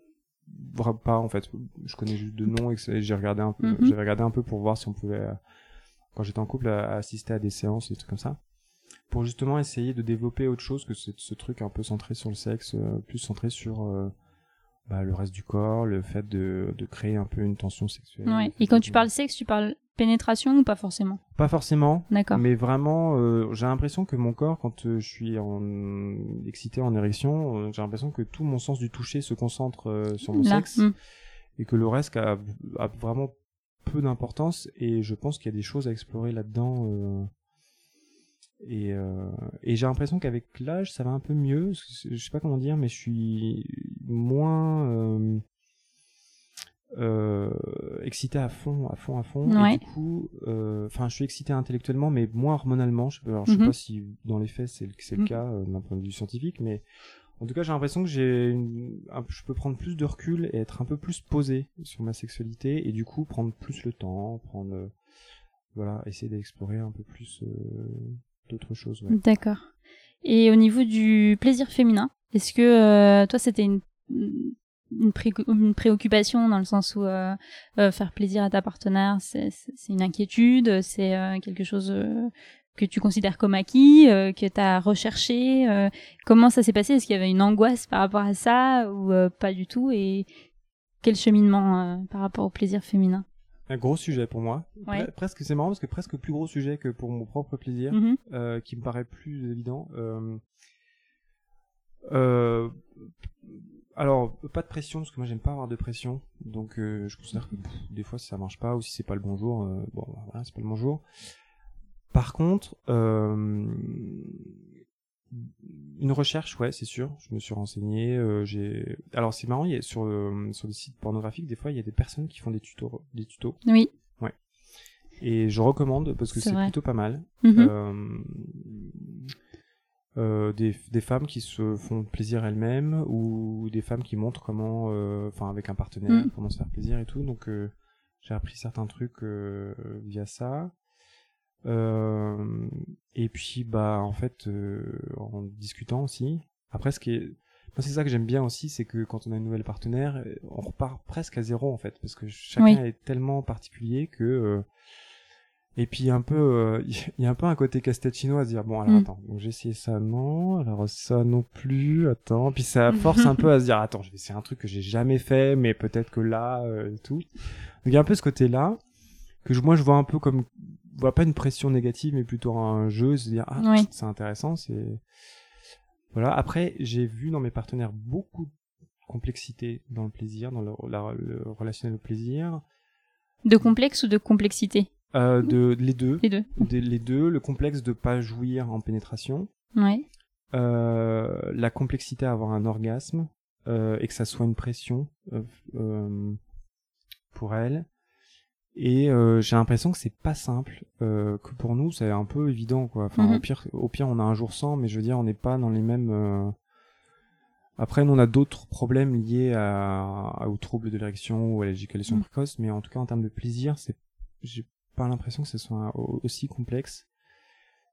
pas en fait. Je connais juste de nom et j'ai regardé un peu. Mhm. J'avais regardé un peu pour voir si on pouvait euh, quand j'étais en couple à, à assister à des séances et des trucs comme ça pour justement essayer de développer autre chose que ce, ce truc un peu centré sur le sexe, euh, plus centré sur euh, bah, le reste du corps, le fait de, de créer un peu une tension sexuelle. Ouais. Et quand tu parles sexe, tu parles pénétration ou pas forcément? Pas forcément, D'accord. mais vraiment, euh, j'ai l'impression que mon corps, quand euh, je suis en... excité en érection, euh, j'ai l'impression que tout mon sens du toucher se concentre sur mon Là. sexe hmm. et que le reste a, a vraiment peu d'importance et je pense qu'il y a des choses à explorer là-dedans. et et j'ai l'impression qu'avec l'âge, ça va un peu mieux. Je sais pas comment dire, mais je suis moins euh, excité à fond, à fond, à fond. Ouais. Et du coup, euh, enfin, je suis excité intellectuellement, mais moins hormonalement. Je, alors, je sais Mhm. pas si dans les faits c'est le, Mhm. cas euh, d'un point de vue scientifique, mais en tout cas, j'ai l'impression que j'ai, je peux prendre plus de recul et être un peu plus posé sur ma sexualité et du coup prendre plus le temps, prendre, voilà, essayer d'explorer un peu plus d'autres choses. Ouais. D'accord. Et au niveau du plaisir féminin, est-ce que toi c'était une, une, pré- une préoccupation dans le sens où euh, euh, faire plaisir à ta partenaire, c'est une inquiétude, c'est euh, quelque chose que tu considères comme acquis, que tu as recherché Comment ça s'est passé? Est-ce qu'il y avait une angoisse par rapport à ça ou pas du tout? Et quel cheminement par rapport au plaisir féminin? Un gros sujet pour moi. Ouais. Presque, c'est marrant parce que presque plus gros sujet que pour mon propre plaisir. Mhm. euh, qui me paraît plus évident. Euh, alors, pas de pression, parce que moi j'aime pas avoir de pression, donc euh, je considère que pff, des fois si ça marche pas ou si c'est pas le bon jour, euh, bon voilà, c'est pas le bon jour. Par contre, euh, une recherche, ouais, c'est sûr. Je me suis renseigné. euh, j'ai. Alors c'est marrant, il y a sur sur des sites pornographiques, des fois il y a des personnes qui font des tutos, des tutos, Oui. et je recommande parce que C'est plutôt pas mal. Mhm. Euh, des, des femmes qui se font plaisir elles-mêmes ou des femmes qui montrent comment, euh, enfin avec un partenaire, Mm. comment se faire plaisir et tout. Donc euh, j'ai appris certains trucs euh, via ça. Euh, et puis bah en fait euh, en discutant aussi. Après ce qui est moi c'est ça que j'aime bien aussi, c'est que quand on a une nouvelle partenaire, on repart presque à zéro en fait, parce que chacun Oui. est tellement particulier que euh, et puis un peu, euh, il y a un peu un côté casse-tête chinois à se dire bon alors Mm. attends, donc j'ai essayé ça non, alors ça non plus, attends, puis ça force un peu à se dire attends je vais essayer un truc que j'ai jamais fait, mais peut-être que là euh, et tout. Donc il y a un peu ce côté là que je, moi je vois un peu comme, je vois pas une pression négative, mais plutôt un jeu, se dire ah Oui. c'est intéressant, c'est voilà. Après j'ai vu dans mes partenaires beaucoup de complexité dans le plaisir, dans le, la- le relationnel au plaisir, De complexe ou de complexité? Euh, de les deux. Les deux. Des- les deux, le complexe de pas jouir en pénétration, Ouais. euh, la complexité à avoir un orgasme euh, et que ça soit une pression pour elle. Et j'ai l'impression que c'est pas simple, que pour nous c'est un peu évident quoi. Enfin au pire, au pire on a un jour sans, mais je veux dire on n'est pas dans les mêmes. Après nous on a d'autres problèmes liés à, à- aux troubles de l'érection ou à l'éjaculation Mhm. précoce, mais en tout cas en termes de plaisir, c'est j'ai pas l'impression que ce soit au- aussi complexe.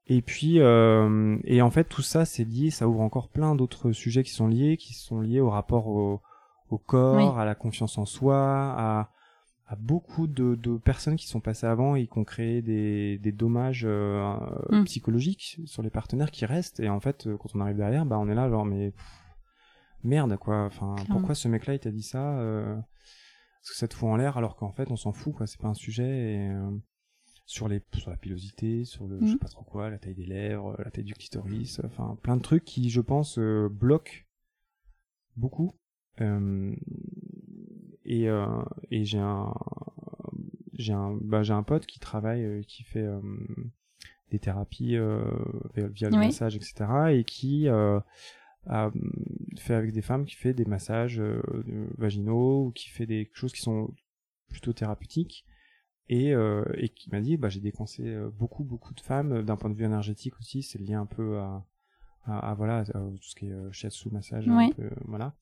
Et puis, euh, et en fait, tout ça, c'est lié, ça ouvre encore plein d'autres sujets qui sont liés, qui sont liés au rapport au, au corps, Oui. à la confiance en soi, à, à beaucoup de, de personnes qui sont passées avant et qui ont créé des, des dommages euh, Mm. psychologiques sur les partenaires qui restent. Et en fait, euh, quand on arrive derrière, bah on est là genre mais pff, merde quoi. Enfin, Clairement. pourquoi ce mec-là il t'a dit ça euh, Parce que ça te fout en l'air alors qu'en fait on s'en fout quoi. C'est pas un sujet. Et, sur les sur la pilosité, sur le je sais Mhm. pas trop quoi, la taille des lèvres, la taille du clitoris, enfin plein de trucs qui je pense euh, bloquent beaucoup. Euh, et euh, et j'ai un j'ai un bah, j'ai un pote qui travaille euh, qui fait euh, des thérapies euh, via, le Oui. massage etc et qui euh, a fait avec des femmes qui fait des massages euh, vaginaux ou qui fait des choses qui sont plutôt thérapeutiques et, euh, et qui m'a dit bah j'ai déconcé euh, beaucoup beaucoup de femmes euh, d'un point de vue énergétique aussi c'est lié un peu à, à, à, voilà à tout ce qui est euh, shiatsu massage un Ouais. peu, voilà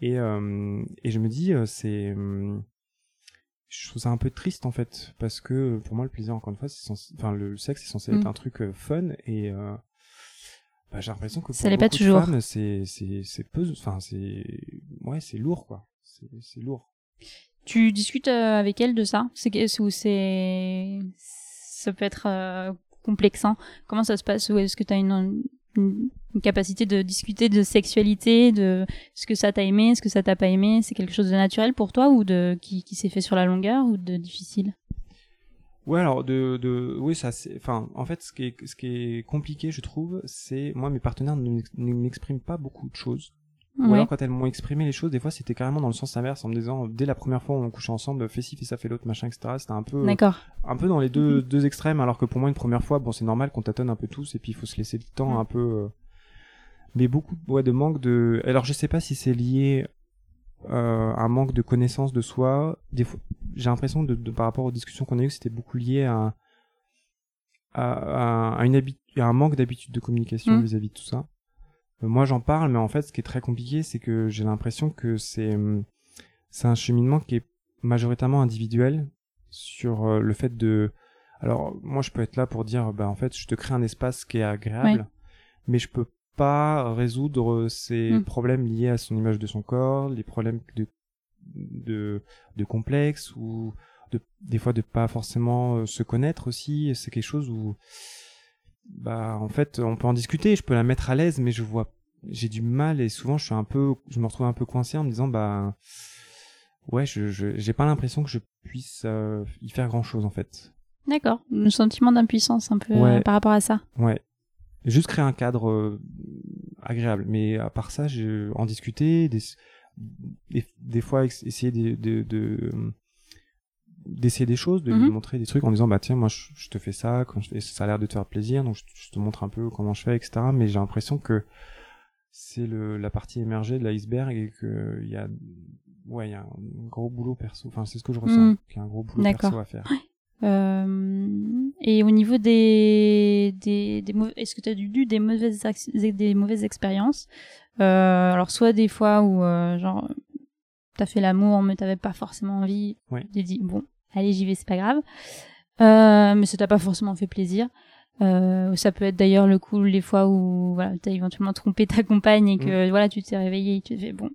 et euh, et je me dis c'est hum, je trouve ça un peu triste en fait parce que pour moi le plaisir encore une fois c'est censé enfin le sexe c'est censé Mm. être un truc fun et bah, j'ai l'impression que Ça pour pas beaucoup de femmes, c'est c'est c'est peu enfin c'est ouais c'est lourd quoi c'est c'est lourd Tu discutes euh, avec elle de ça? C'est c'est ça peut être euh, complexant. Comment ça se passe? Ou est-ce que tu as une, capacité de discuter de sexualité, de ce que ça t'a aimé, ce que ça t'a pas aimé? C'est quelque chose de naturel pour toi ou de qui, s'est fait sur la longueur ou de difficile? Ouais, alors de, de oui, ça enfin en fait ce qui est ce qui est compliqué, je trouve, c'est moi mes partenaires ne m'expriment pas beaucoup de choses. Ou Ouais. alors quand elles m'ont exprimé les choses, des fois c'était carrément dans le sens inverse en me disant dès la première fois où on couchait ensemble, fais ci, fais ça, fais l'autre, machin, etc. C'était un peu D'accord. un peu dans les deux deux extrêmes alors que pour moi une première fois, bon c'est normal qu'on tâtonne un peu tous et puis il faut se laisser le temps Mm. un peu euh, mais beaucoup ouais de manque de alors je sais pas si c'est lié euh, à un manque de connaissance de soi. Des fois, j'ai l'impression de, de- par rapport aux discussions qu'on a eues, que c'était beaucoup lié à, à, à, à une habi- à un manque d'habitude de communication Mm. vis-à-vis de tout ça. Euh, moi, j'en parle, mais en fait, ce qui est très compliqué, c'est que j'ai l'impression que c'est hum, c'est un cheminement qui est majoritairement individuel sur euh, le fait de. Alors, moi, je peux être là pour dire, bah, en fait, je te crée un espace qui est agréable, Ouais. mais je peux pas résoudre ces Mm. problèmes liés à son image de son corps, les problèmes de de, de complexe ou de, des fois de pas forcément euh, se connaître aussi. C'est quelque chose où, bah, en fait, on peut en discuter. Je peux la mettre à l'aise, mais je vois, j'ai du mal et souvent je suis un peu, je me retrouve un peu coincé en me disant, bah, ouais, je, je j'ai pas l'impression que je puisse euh, y faire grand chose en fait. D'accord. Le sentiment d'impuissance un peu Ouais. euh, par rapport à ça. Ouais. Juste créer un cadre euh, agréable. Mais à part ça, je, en discuter, des, des, des fois essayer de, de, de, d'essayer des choses, de lui Mhm. montrer des trucs en disant bah tiens moi je, je te fais ça, quand je fais, ça a l'air de te faire plaisir, donc je, je te montre un peu comment je fais, etc. Mais j'ai l'impression que c'est le la partie émergée de l'iceberg et que il y a ouais il y a un gros boulot perso. Enfin c'est ce que je ressens, Mhm. qu'il y a un gros boulot perso à faire. Euh, et au niveau des, des, est-ce que tu as eu des mauvaises, des mauvaises expériences? Euh, Alors, soit des fois où, euh, genre, t'as fait l'amour, mais t'avais pas forcément envie, Ouais. tu dit, bon, allez, j'y vais, c'est pas grave. Euh, mais ça t'a pas forcément fait plaisir. Euh, ça peut être d'ailleurs le coup, les fois où voilà, t'as éventuellement trompé ta compagne et que voilà, tu t'es réveillé et tu te fais, bon,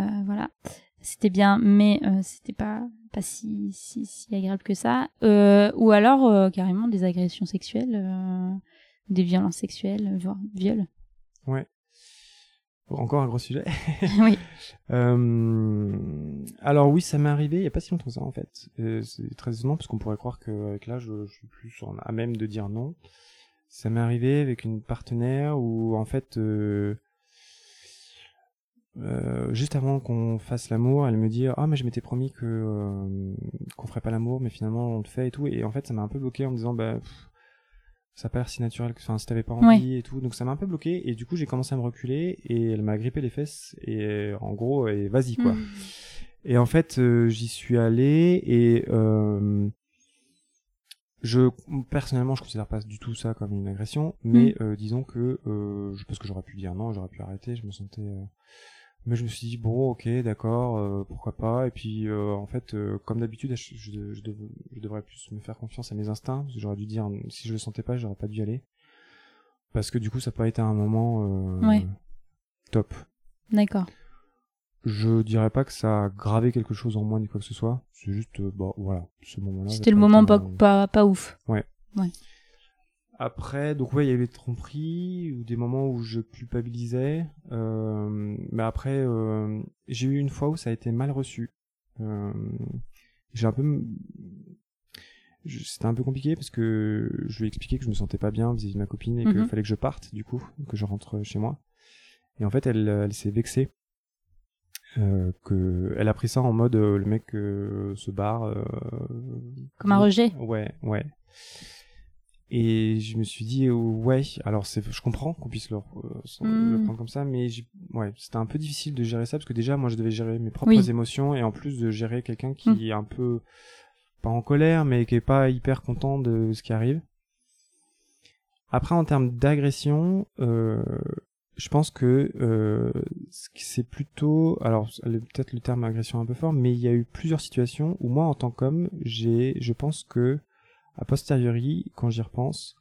euh, voilà, c'était bien, mais c'était pas pas si, si, si agréable que ça. Ou alors carrément des agressions sexuelles, des violences sexuelles, voire viols. Encore un gros sujet. oui. Euh, alors oui, ça m'est arrivé il y a pas si longtemps que ça en fait. Euh, c'est très étonnant parce qu'on pourrait croire qu'avec l'âge, je, je suis plus à même de dire non. Ça m'est arrivé avec une partenaire où en fait, euh, euh, juste avant qu'on fasse l'amour, elle me dit ah mais je m'étais promis que euh, qu'on ferait pas l'amour, mais finalement on le fait et tout. Et en fait, ça m'a un peu bloqué en me disant bah pff, ça a pas l'air si naturel que enfin si t'avais pas envie et tout. Donc ça m'a un peu bloqué et du coup j'ai commencé à me reculer et elle m'a grippé les fesses et en gros et vas-y quoi. Mm. et en fait euh, j'y suis allé et euh, je personnellement je considère pas du tout ça comme une agression mais euh, disons que euh, je parce que j'aurais pu dire non j'aurais pu arrêter je me sentais euh, mais je me suis dit bon ok d'accord euh, pourquoi pas et puis euh, en fait euh, comme d'habitude je, je, je dev- je devrais plus me faire confiance à mes instincts parce que j'aurais dû dire si je le sentais pas j'aurais pas dû y aller parce que du coup ça n'a pas été un moment euh, Ouais. top D'accord. je dirais pas que ça a gravé quelque chose en moi ni quoi que ce soit. C'est juste, bon, voilà, ce moment-là. C'était j'ai le moment pas, pas, pas ouf. Après, donc ouais, il y avait des tromperies ou des moments où je culpabilisais. Euh, mais après, euh, j'ai eu une fois où ça a été mal reçu. Euh, j'ai un peu, c'était un peu compliqué parce que je lui ai expliqué que je me sentais pas bien vis-à-vis de ma copine et qu'il Mhm. fallait que je parte du coup, que je rentre chez moi. Et en fait, elle, elle s'est vexée. Euh, que elle a pris ça en mode euh, le mec euh, se barre euh, Comme un rejet. Ouais, ouais. Et je me suis dit, euh, ouais, alors c'est, je comprends qu'on puisse le, euh, le prendre comme ça, mais ouais, c'était un peu difficile de gérer ça parce que déjà, moi, je devais gérer mes propres Oui. émotions et en plus de gérer quelqu'un qui Mm. est un peu, pas en colère, mais qui est pas hyper content de ce qui arrive. Après, en termes d'agression, euh, je pense que euh, c'est plutôt, alors peut-être le terme agression est un peu fort, mais il y a eu plusieurs situations où moi, en tant qu'homme, j'ai, je pense que a posteriori, quand j'y repense,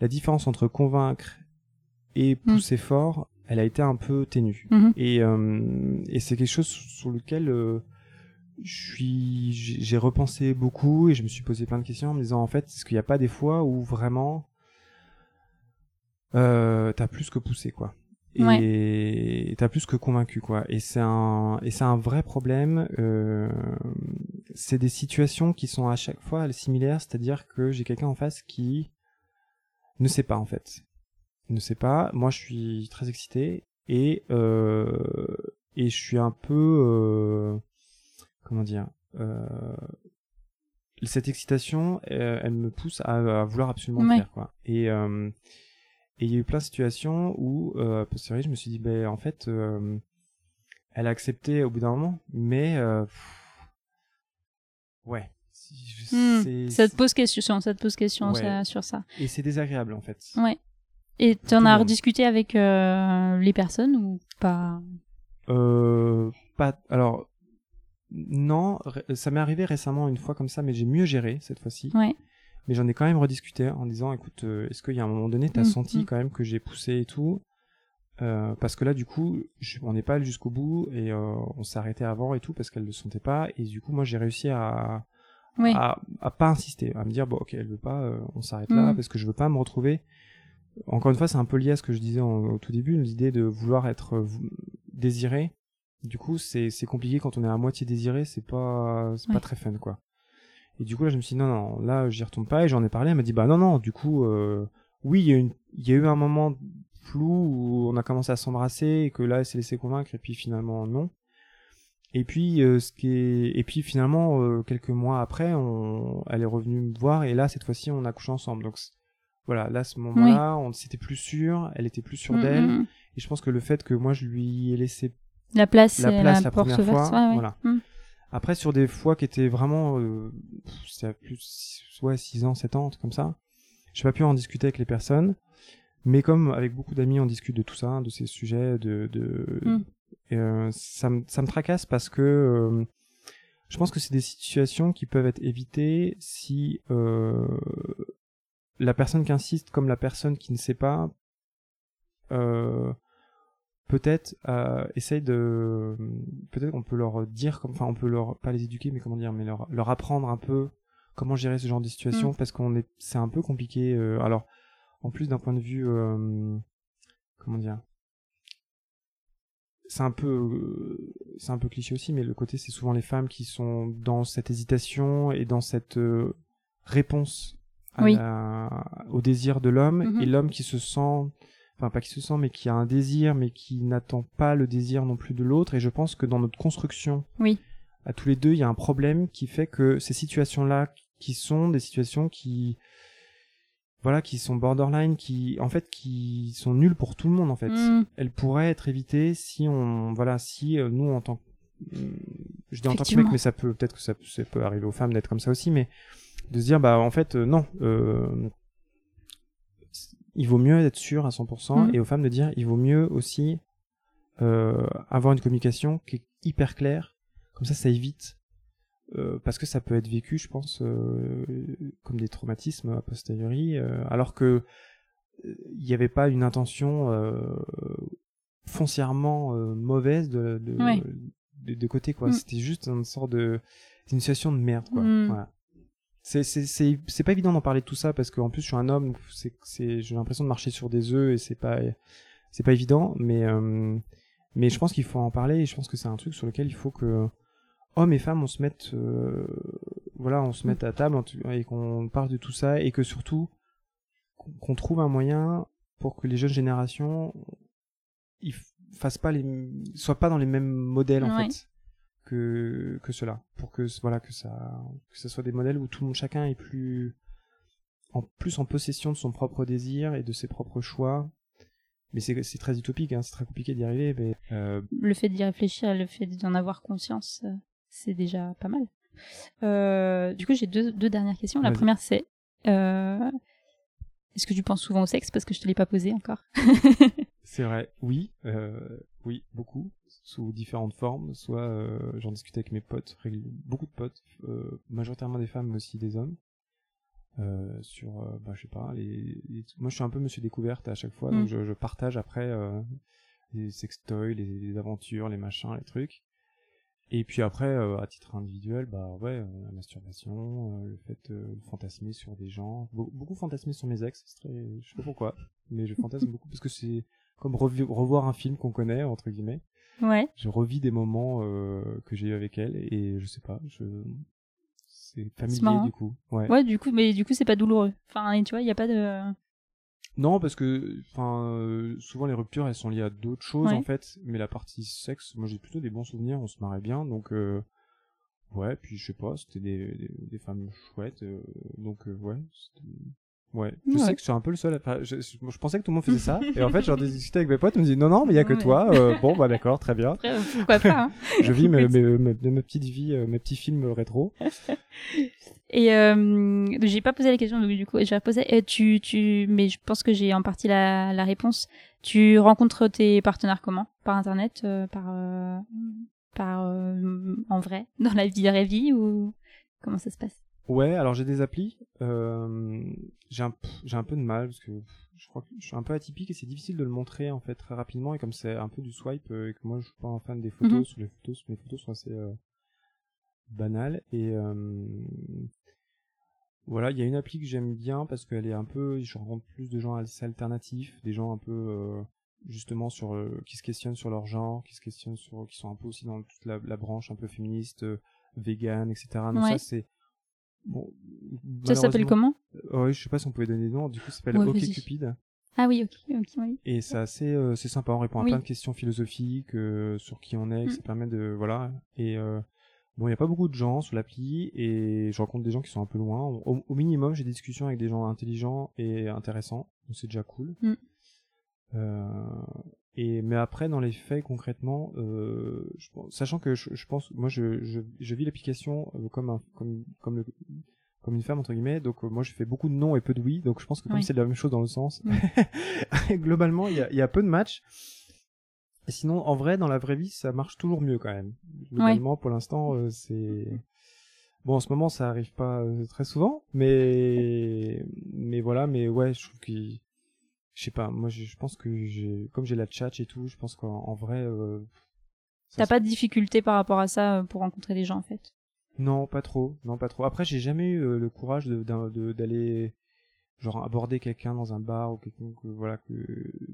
la différence entre convaincre et pousser fort, elle a été un peu ténue. Mhm. Et, euh, et c'est quelque chose sur lequel euh, je suis, j'ai j'ai repensé beaucoup et je me suis posé plein de questions en me disant en fait, est-ce qu'il n'y a pas des fois où vraiment euh, t'as plus que poussé quoi? Et t'as plus que convaincu quoi. Et c'est un et c'est un vrai problème euh, c'est des situations qui sont à chaque fois similaires c'est-à-dire que j'ai quelqu'un en face qui ne sait pas en fait. Ne sait pas. Moi je suis très excité et euh, et je suis un peu euh, comment dire cette excitation elle me pousse à, à vouloir absolument le Ouais. faire quoi. Et et il y a eu plein de situations où, euh, posteriori, je me suis dit, ben en fait, euh, elle a accepté au bout d'un moment, mais euh, pff, ouais, je- Hmm. Ça te pose question, ça te pose question Ouais. ça, sur ça. et c'est désagréable en fait. Ouais. Et t'en le as rediscuté avec euh, les personnes ou pas? Euh, pas, alors non, ça m'est arrivé récemment une fois comme ça, mais j'ai mieux géré cette fois-ci. Ouais. Mais j'en ai quand même rediscuté en disant, écoute, euh, est-ce qu'il y a un moment donné, t'as Mm, senti mm. quand même que j'ai poussé et tout Euh, Parce que là, du coup, je- on n'est pas allé jusqu'au bout et euh, on s'est arrêté avant et tout parce qu'elle le sentait pas. Et du coup, moi, j'ai réussi à, Oui. à, à pas insister, à me dire, bon, ok, elle veut pas, euh, on s'arrête là Mm. parce que je veux pas me retrouver. Encore une fois, c'est un peu lié à ce que je disais en- au tout début, l'idée de vouloir être désiré. Du coup, c'est c'est compliqué quand on est à moitié désiré, c'est pas c'est Ouais. pas très fun quoi. Et du coup là, je me suis dit non non, là j'y retourne pas et j'en ai parlé. Elle m'a dit bah non non, du coup euh, oui il y a une il y a eu un moment flou où on a commencé à s'embrasser et que là elle s'est laissée convaincre et puis finalement non. Et puis euh, ce qui est et puis finalement euh, quelques mois après, on elle est revenue me voir et là cette fois-ci on a couché ensemble. Donc voilà, là à ce moment-là, on s'était plus sûr, elle était plus sûre Mm, d'elle mm, mm. et je pense que le fait que moi je lui ai laissé La place, La place, la, première fois, ouais, ouais. voilà. Mm. Après, sur des fois qui étaient vraiment, euh, c'était à plus, ouais, 6 ans, 7 ans, comme ça, j'ai pas pu en discuter avec les personnes, mais comme avec beaucoup d'amis, on discute de tout ça, de ces sujets, de, de, Mm. euh, ça me, ça me tracasse parce que, euh, je pense que c'est des situations qui peuvent être évitées si, euh, la personne qui insiste comme la personne qui ne sait pas, euh, peut-être euh, essaye de peut-être qu'on peut leur dire comme enfin on peut leur pas les éduquer mais comment dire mais leur leur apprendre un peu comment gérer ce genre de situation Mm. parce qu'on est c'est un peu compliqué euh, alors en plus d'un point de vue euh, comment dire c'est un peu c'est un peu cliché aussi mais le côté c'est souvent les femmes qui sont dans cette hésitation et dans cette réponse à Oui. la- au désir de l'homme Mhm. et l'homme qui se sent enfin pas qui se sent mais qui a un désir mais qui n'attend pas le désir non plus de l'autre et je pense que dans notre construction Oui. à tous les deux il y a un problème qui fait que ces situations là qui sont des situations qui voilà qui sont borderline qui en fait qui sont nulles pour tout le monde en fait Mm. elles pourraient être évitées si on voilà si euh, nous en tant que hum, je dis en tant que mec mais ça peut peut-être que ça, ça peut arriver aux femmes d'être comme ça aussi mais de se dire bah en fait euh, non euh, il vaut mieux être sûr à 100% Mhm. et aux femmes de dire il vaut mieux aussi euh, avoir une communication qui est hyper claire comme ça ça évite euh, parce que ça peut être vécu je pense euh, comme des traumatismes a posteriori euh, alors que euh, il n'y avait pas une intention euh, foncièrement euh, mauvaise de de, Ouais. de, de côté quoi. Mm. C'était juste une sorte de une situation de merde quoi. Mm. Voilà. C'est c'est c'est c'est pas évident d'en parler de tout ça parce qu'en plus je suis un homme, c'est c'est j'ai l'impression de marcher sur des œufs et c'est pas c'est pas évident, mais euh, mais je pense qu'il faut en parler et je pense que c'est un truc sur lequel il faut que hommes et femmes on se mette euh, voilà on se mette à table et qu'on parle de tout ça et que surtout qu'on trouve un moyen pour que les jeunes générations ils fassent pas les soient pas dans les mêmes modèles en fait que que cela. Pour que voilà que ça que ce soit des modèles où tout le monde chacun est plus en plus en possession de son propre désir et de ses propres choix. Mais c'est très utopique hein, c'est très compliqué d'y arriver mais euh, Le fait d'y réfléchir, le fait d'en avoir conscience, euh, c'est déjà pas mal. Euh, du coup, j'ai deux, deux dernières questions. La première, c'est euh, est-ce que tu penses souvent au sexe? Parce que je te l'ai pas posé encore C'est vrai, oui, euh, oui, beaucoup, sous différentes formes. Soit euh, j'en discutais avec mes potes, beaucoup de potes, euh, majoritairement des femmes, mais aussi des hommes. Euh, sur, euh, bah, je sais pas, les, les- moi je suis un peu monsieur découverte à chaque fois, Mm. donc je, je partage après euh, les sextoys, les, les aventures, les machins, les trucs. Et puis après, euh, à titre individuel, bah ouais, euh, la masturbation, euh, le fait euh, de fantasmer sur des gens, Be- beaucoup fantasmer sur mes ex, je sais pas pourquoi, mais je fantasme beaucoup parce que c'est comme revoir un film qu'on connaît entre guillemets. Ouais. Je revis des moments euh, que j'ai eu avec elle et je sais pas, je c'est familier du coup. Ouais. Ouais, du coup, mais du coup, c'est pas douloureux. Enfin, tu vois, il y a pas de. Non, parce que enfin euh, souvent les ruptures elles sont liées à d'autres choses Ouais. en fait, mais la partie sexe, moi j'ai plutôt des bons souvenirs, on se marrait bien donc euh, ouais, puis je sais pas, c'était des, des, des femmes chouettes euh, donc ouais, ouais, je Ouais. sais que je suis un peu le seul à enfin, je, je, je pensais que tout le monde faisait ça et en fait j'en ai discuté avec mes potes, ils me disent non non, mais il y a que Ouais. toi. Euh, bon bah d'accord, très bien. Après, pourquoi pas hein. Je vis mes, mes, mes, mes petites vies, euh, mes petits films rétro. Et euh, j'ai pas posé la question, donc du coup, je vais reposer. Et tu, tu, mais je pense que j'ai en partie la, la réponse. Tu rencontres tes partenaires comment? Par internet, euh, par, euh, par euh, en vrai, dans la vie vraie vie ou comment ça se passe? Ouais, alors j'ai des applis. Euh, j'ai un, j'ai un peu de mal parce que je crois que je suis un peu atypique et c'est difficile de le montrer en fait très rapidement et comme c'est un peu du swipe euh, et que moi je suis pas un fan des photos, Mhm. sur les photos, mes photos sont assez euh, banales et euh, voilà, il y a une appli que j'aime bien parce qu'elle est un peu, je rencontre plus de gens assez alternatifs, des gens un peu euh, justement sur euh, qui se questionnent sur leur genre, qui se questionnent sur, qui sont un peu aussi dans toute la, la branche un peu féministe, vegan, etc. Donc Ouais. ça c'est bon. Ça s'appelle comment euh, ouais, je sais pas si on pouvait donner des noms. Du coup, ça s'appelle Ouais, OK. Cupid. Ah oui, ok, ok, oui. Et c'est assez, euh, c'est sympa. On répond à Oui. plein de questions philosophiques euh, sur qui on est. que Mm. Ça permet de, voilà. Et euh, bon, il y a pas beaucoup de gens sur l'appli et je rencontre des gens qui sont un peu loin. Au, au minimum, j'ai des discussions avec des gens intelligents et intéressants. Donc c'est déjà cool. Mm. Et mais après, dans les faits concrètement, euh, je sachant que je, je pense, moi, je, je, je vis l'application euh, comme un, comme, comme le, comme une femme entre guillemets. Donc euh, moi, je fais beaucoup de non et peu de oui. Donc je pense que comme Oui. c'est la même chose dans le sens, Mm. globalement, il y a, il y a peu de matchs. Et sinon, en vrai, dans la vraie vie, ça marche toujours mieux quand même. Globalement, pour l'instant, euh, c'est bon. En ce moment, ça arrive pas très souvent, mais mais voilà. Mais ouais, je trouve que je sais pas. Moi, je, pense que j'ai comme j'ai la chat et tout, je pense qu'en en vrai, euh, T'as pas de difficulté par rapport à ça euh, pour rencontrer des gens en fait? Non, pas trop. Non, pas trop. Après, j'ai jamais eu euh, le courage d'aller genre aborder quelqu'un dans un bar ou quelqu'un que voilà que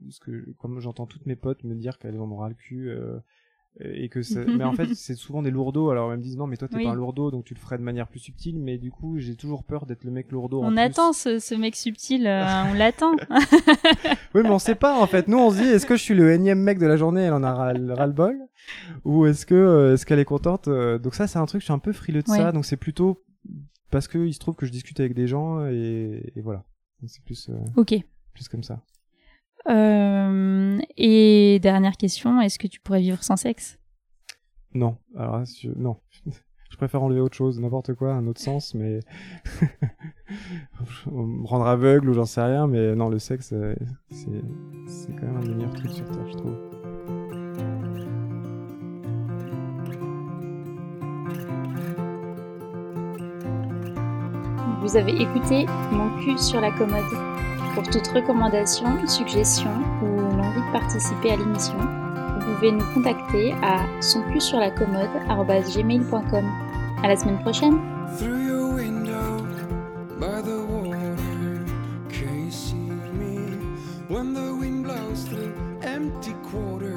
parce que comme j'entends toutes mes potes me dire qu'elles en ras le cul euh, et que ça- mais en fait c'est souvent des lourdeaux alors elles me disent non mais toi t'es Oui. pas un lourdeau donc tu le ferais de manière plus subtile mais du coup j'ai toujours peur d'être le mec lourdeau en On plus. attend ce, ce mec subtil, euh, on l'attend. oui mais on sait pas en fait nous on se dit est-ce que je suis le énième mec de la journée? Elle en a ras, ras le bol ou est-ce que euh, est-ce qu'elle est contente? Euh, donc ça c'est un truc je suis un peu frileux de Ouais. ça donc c'est plutôt parce que il se trouve que je discute avec des gens et, et voilà c'est plus euh, ok. plus comme ça Euh, et dernière question, est-ce que tu pourrais vivre sans sexe? Non. Alors je- non. Je préfère enlever autre chose n'importe quoi un autre sens mais me rendre aveugle ou j'en sais rien mais non le sexe euh, c'est c'est quand même un des meilleurs trucs sur terre je trouve. Vous avez écouté Mon cul sur la commode. Pour toute recommandation, suggestion ou l'envie de participer à l'émission, vous pouvez nous contacter à. À la semaine prochaine see me? When the wind blows through empty quarters,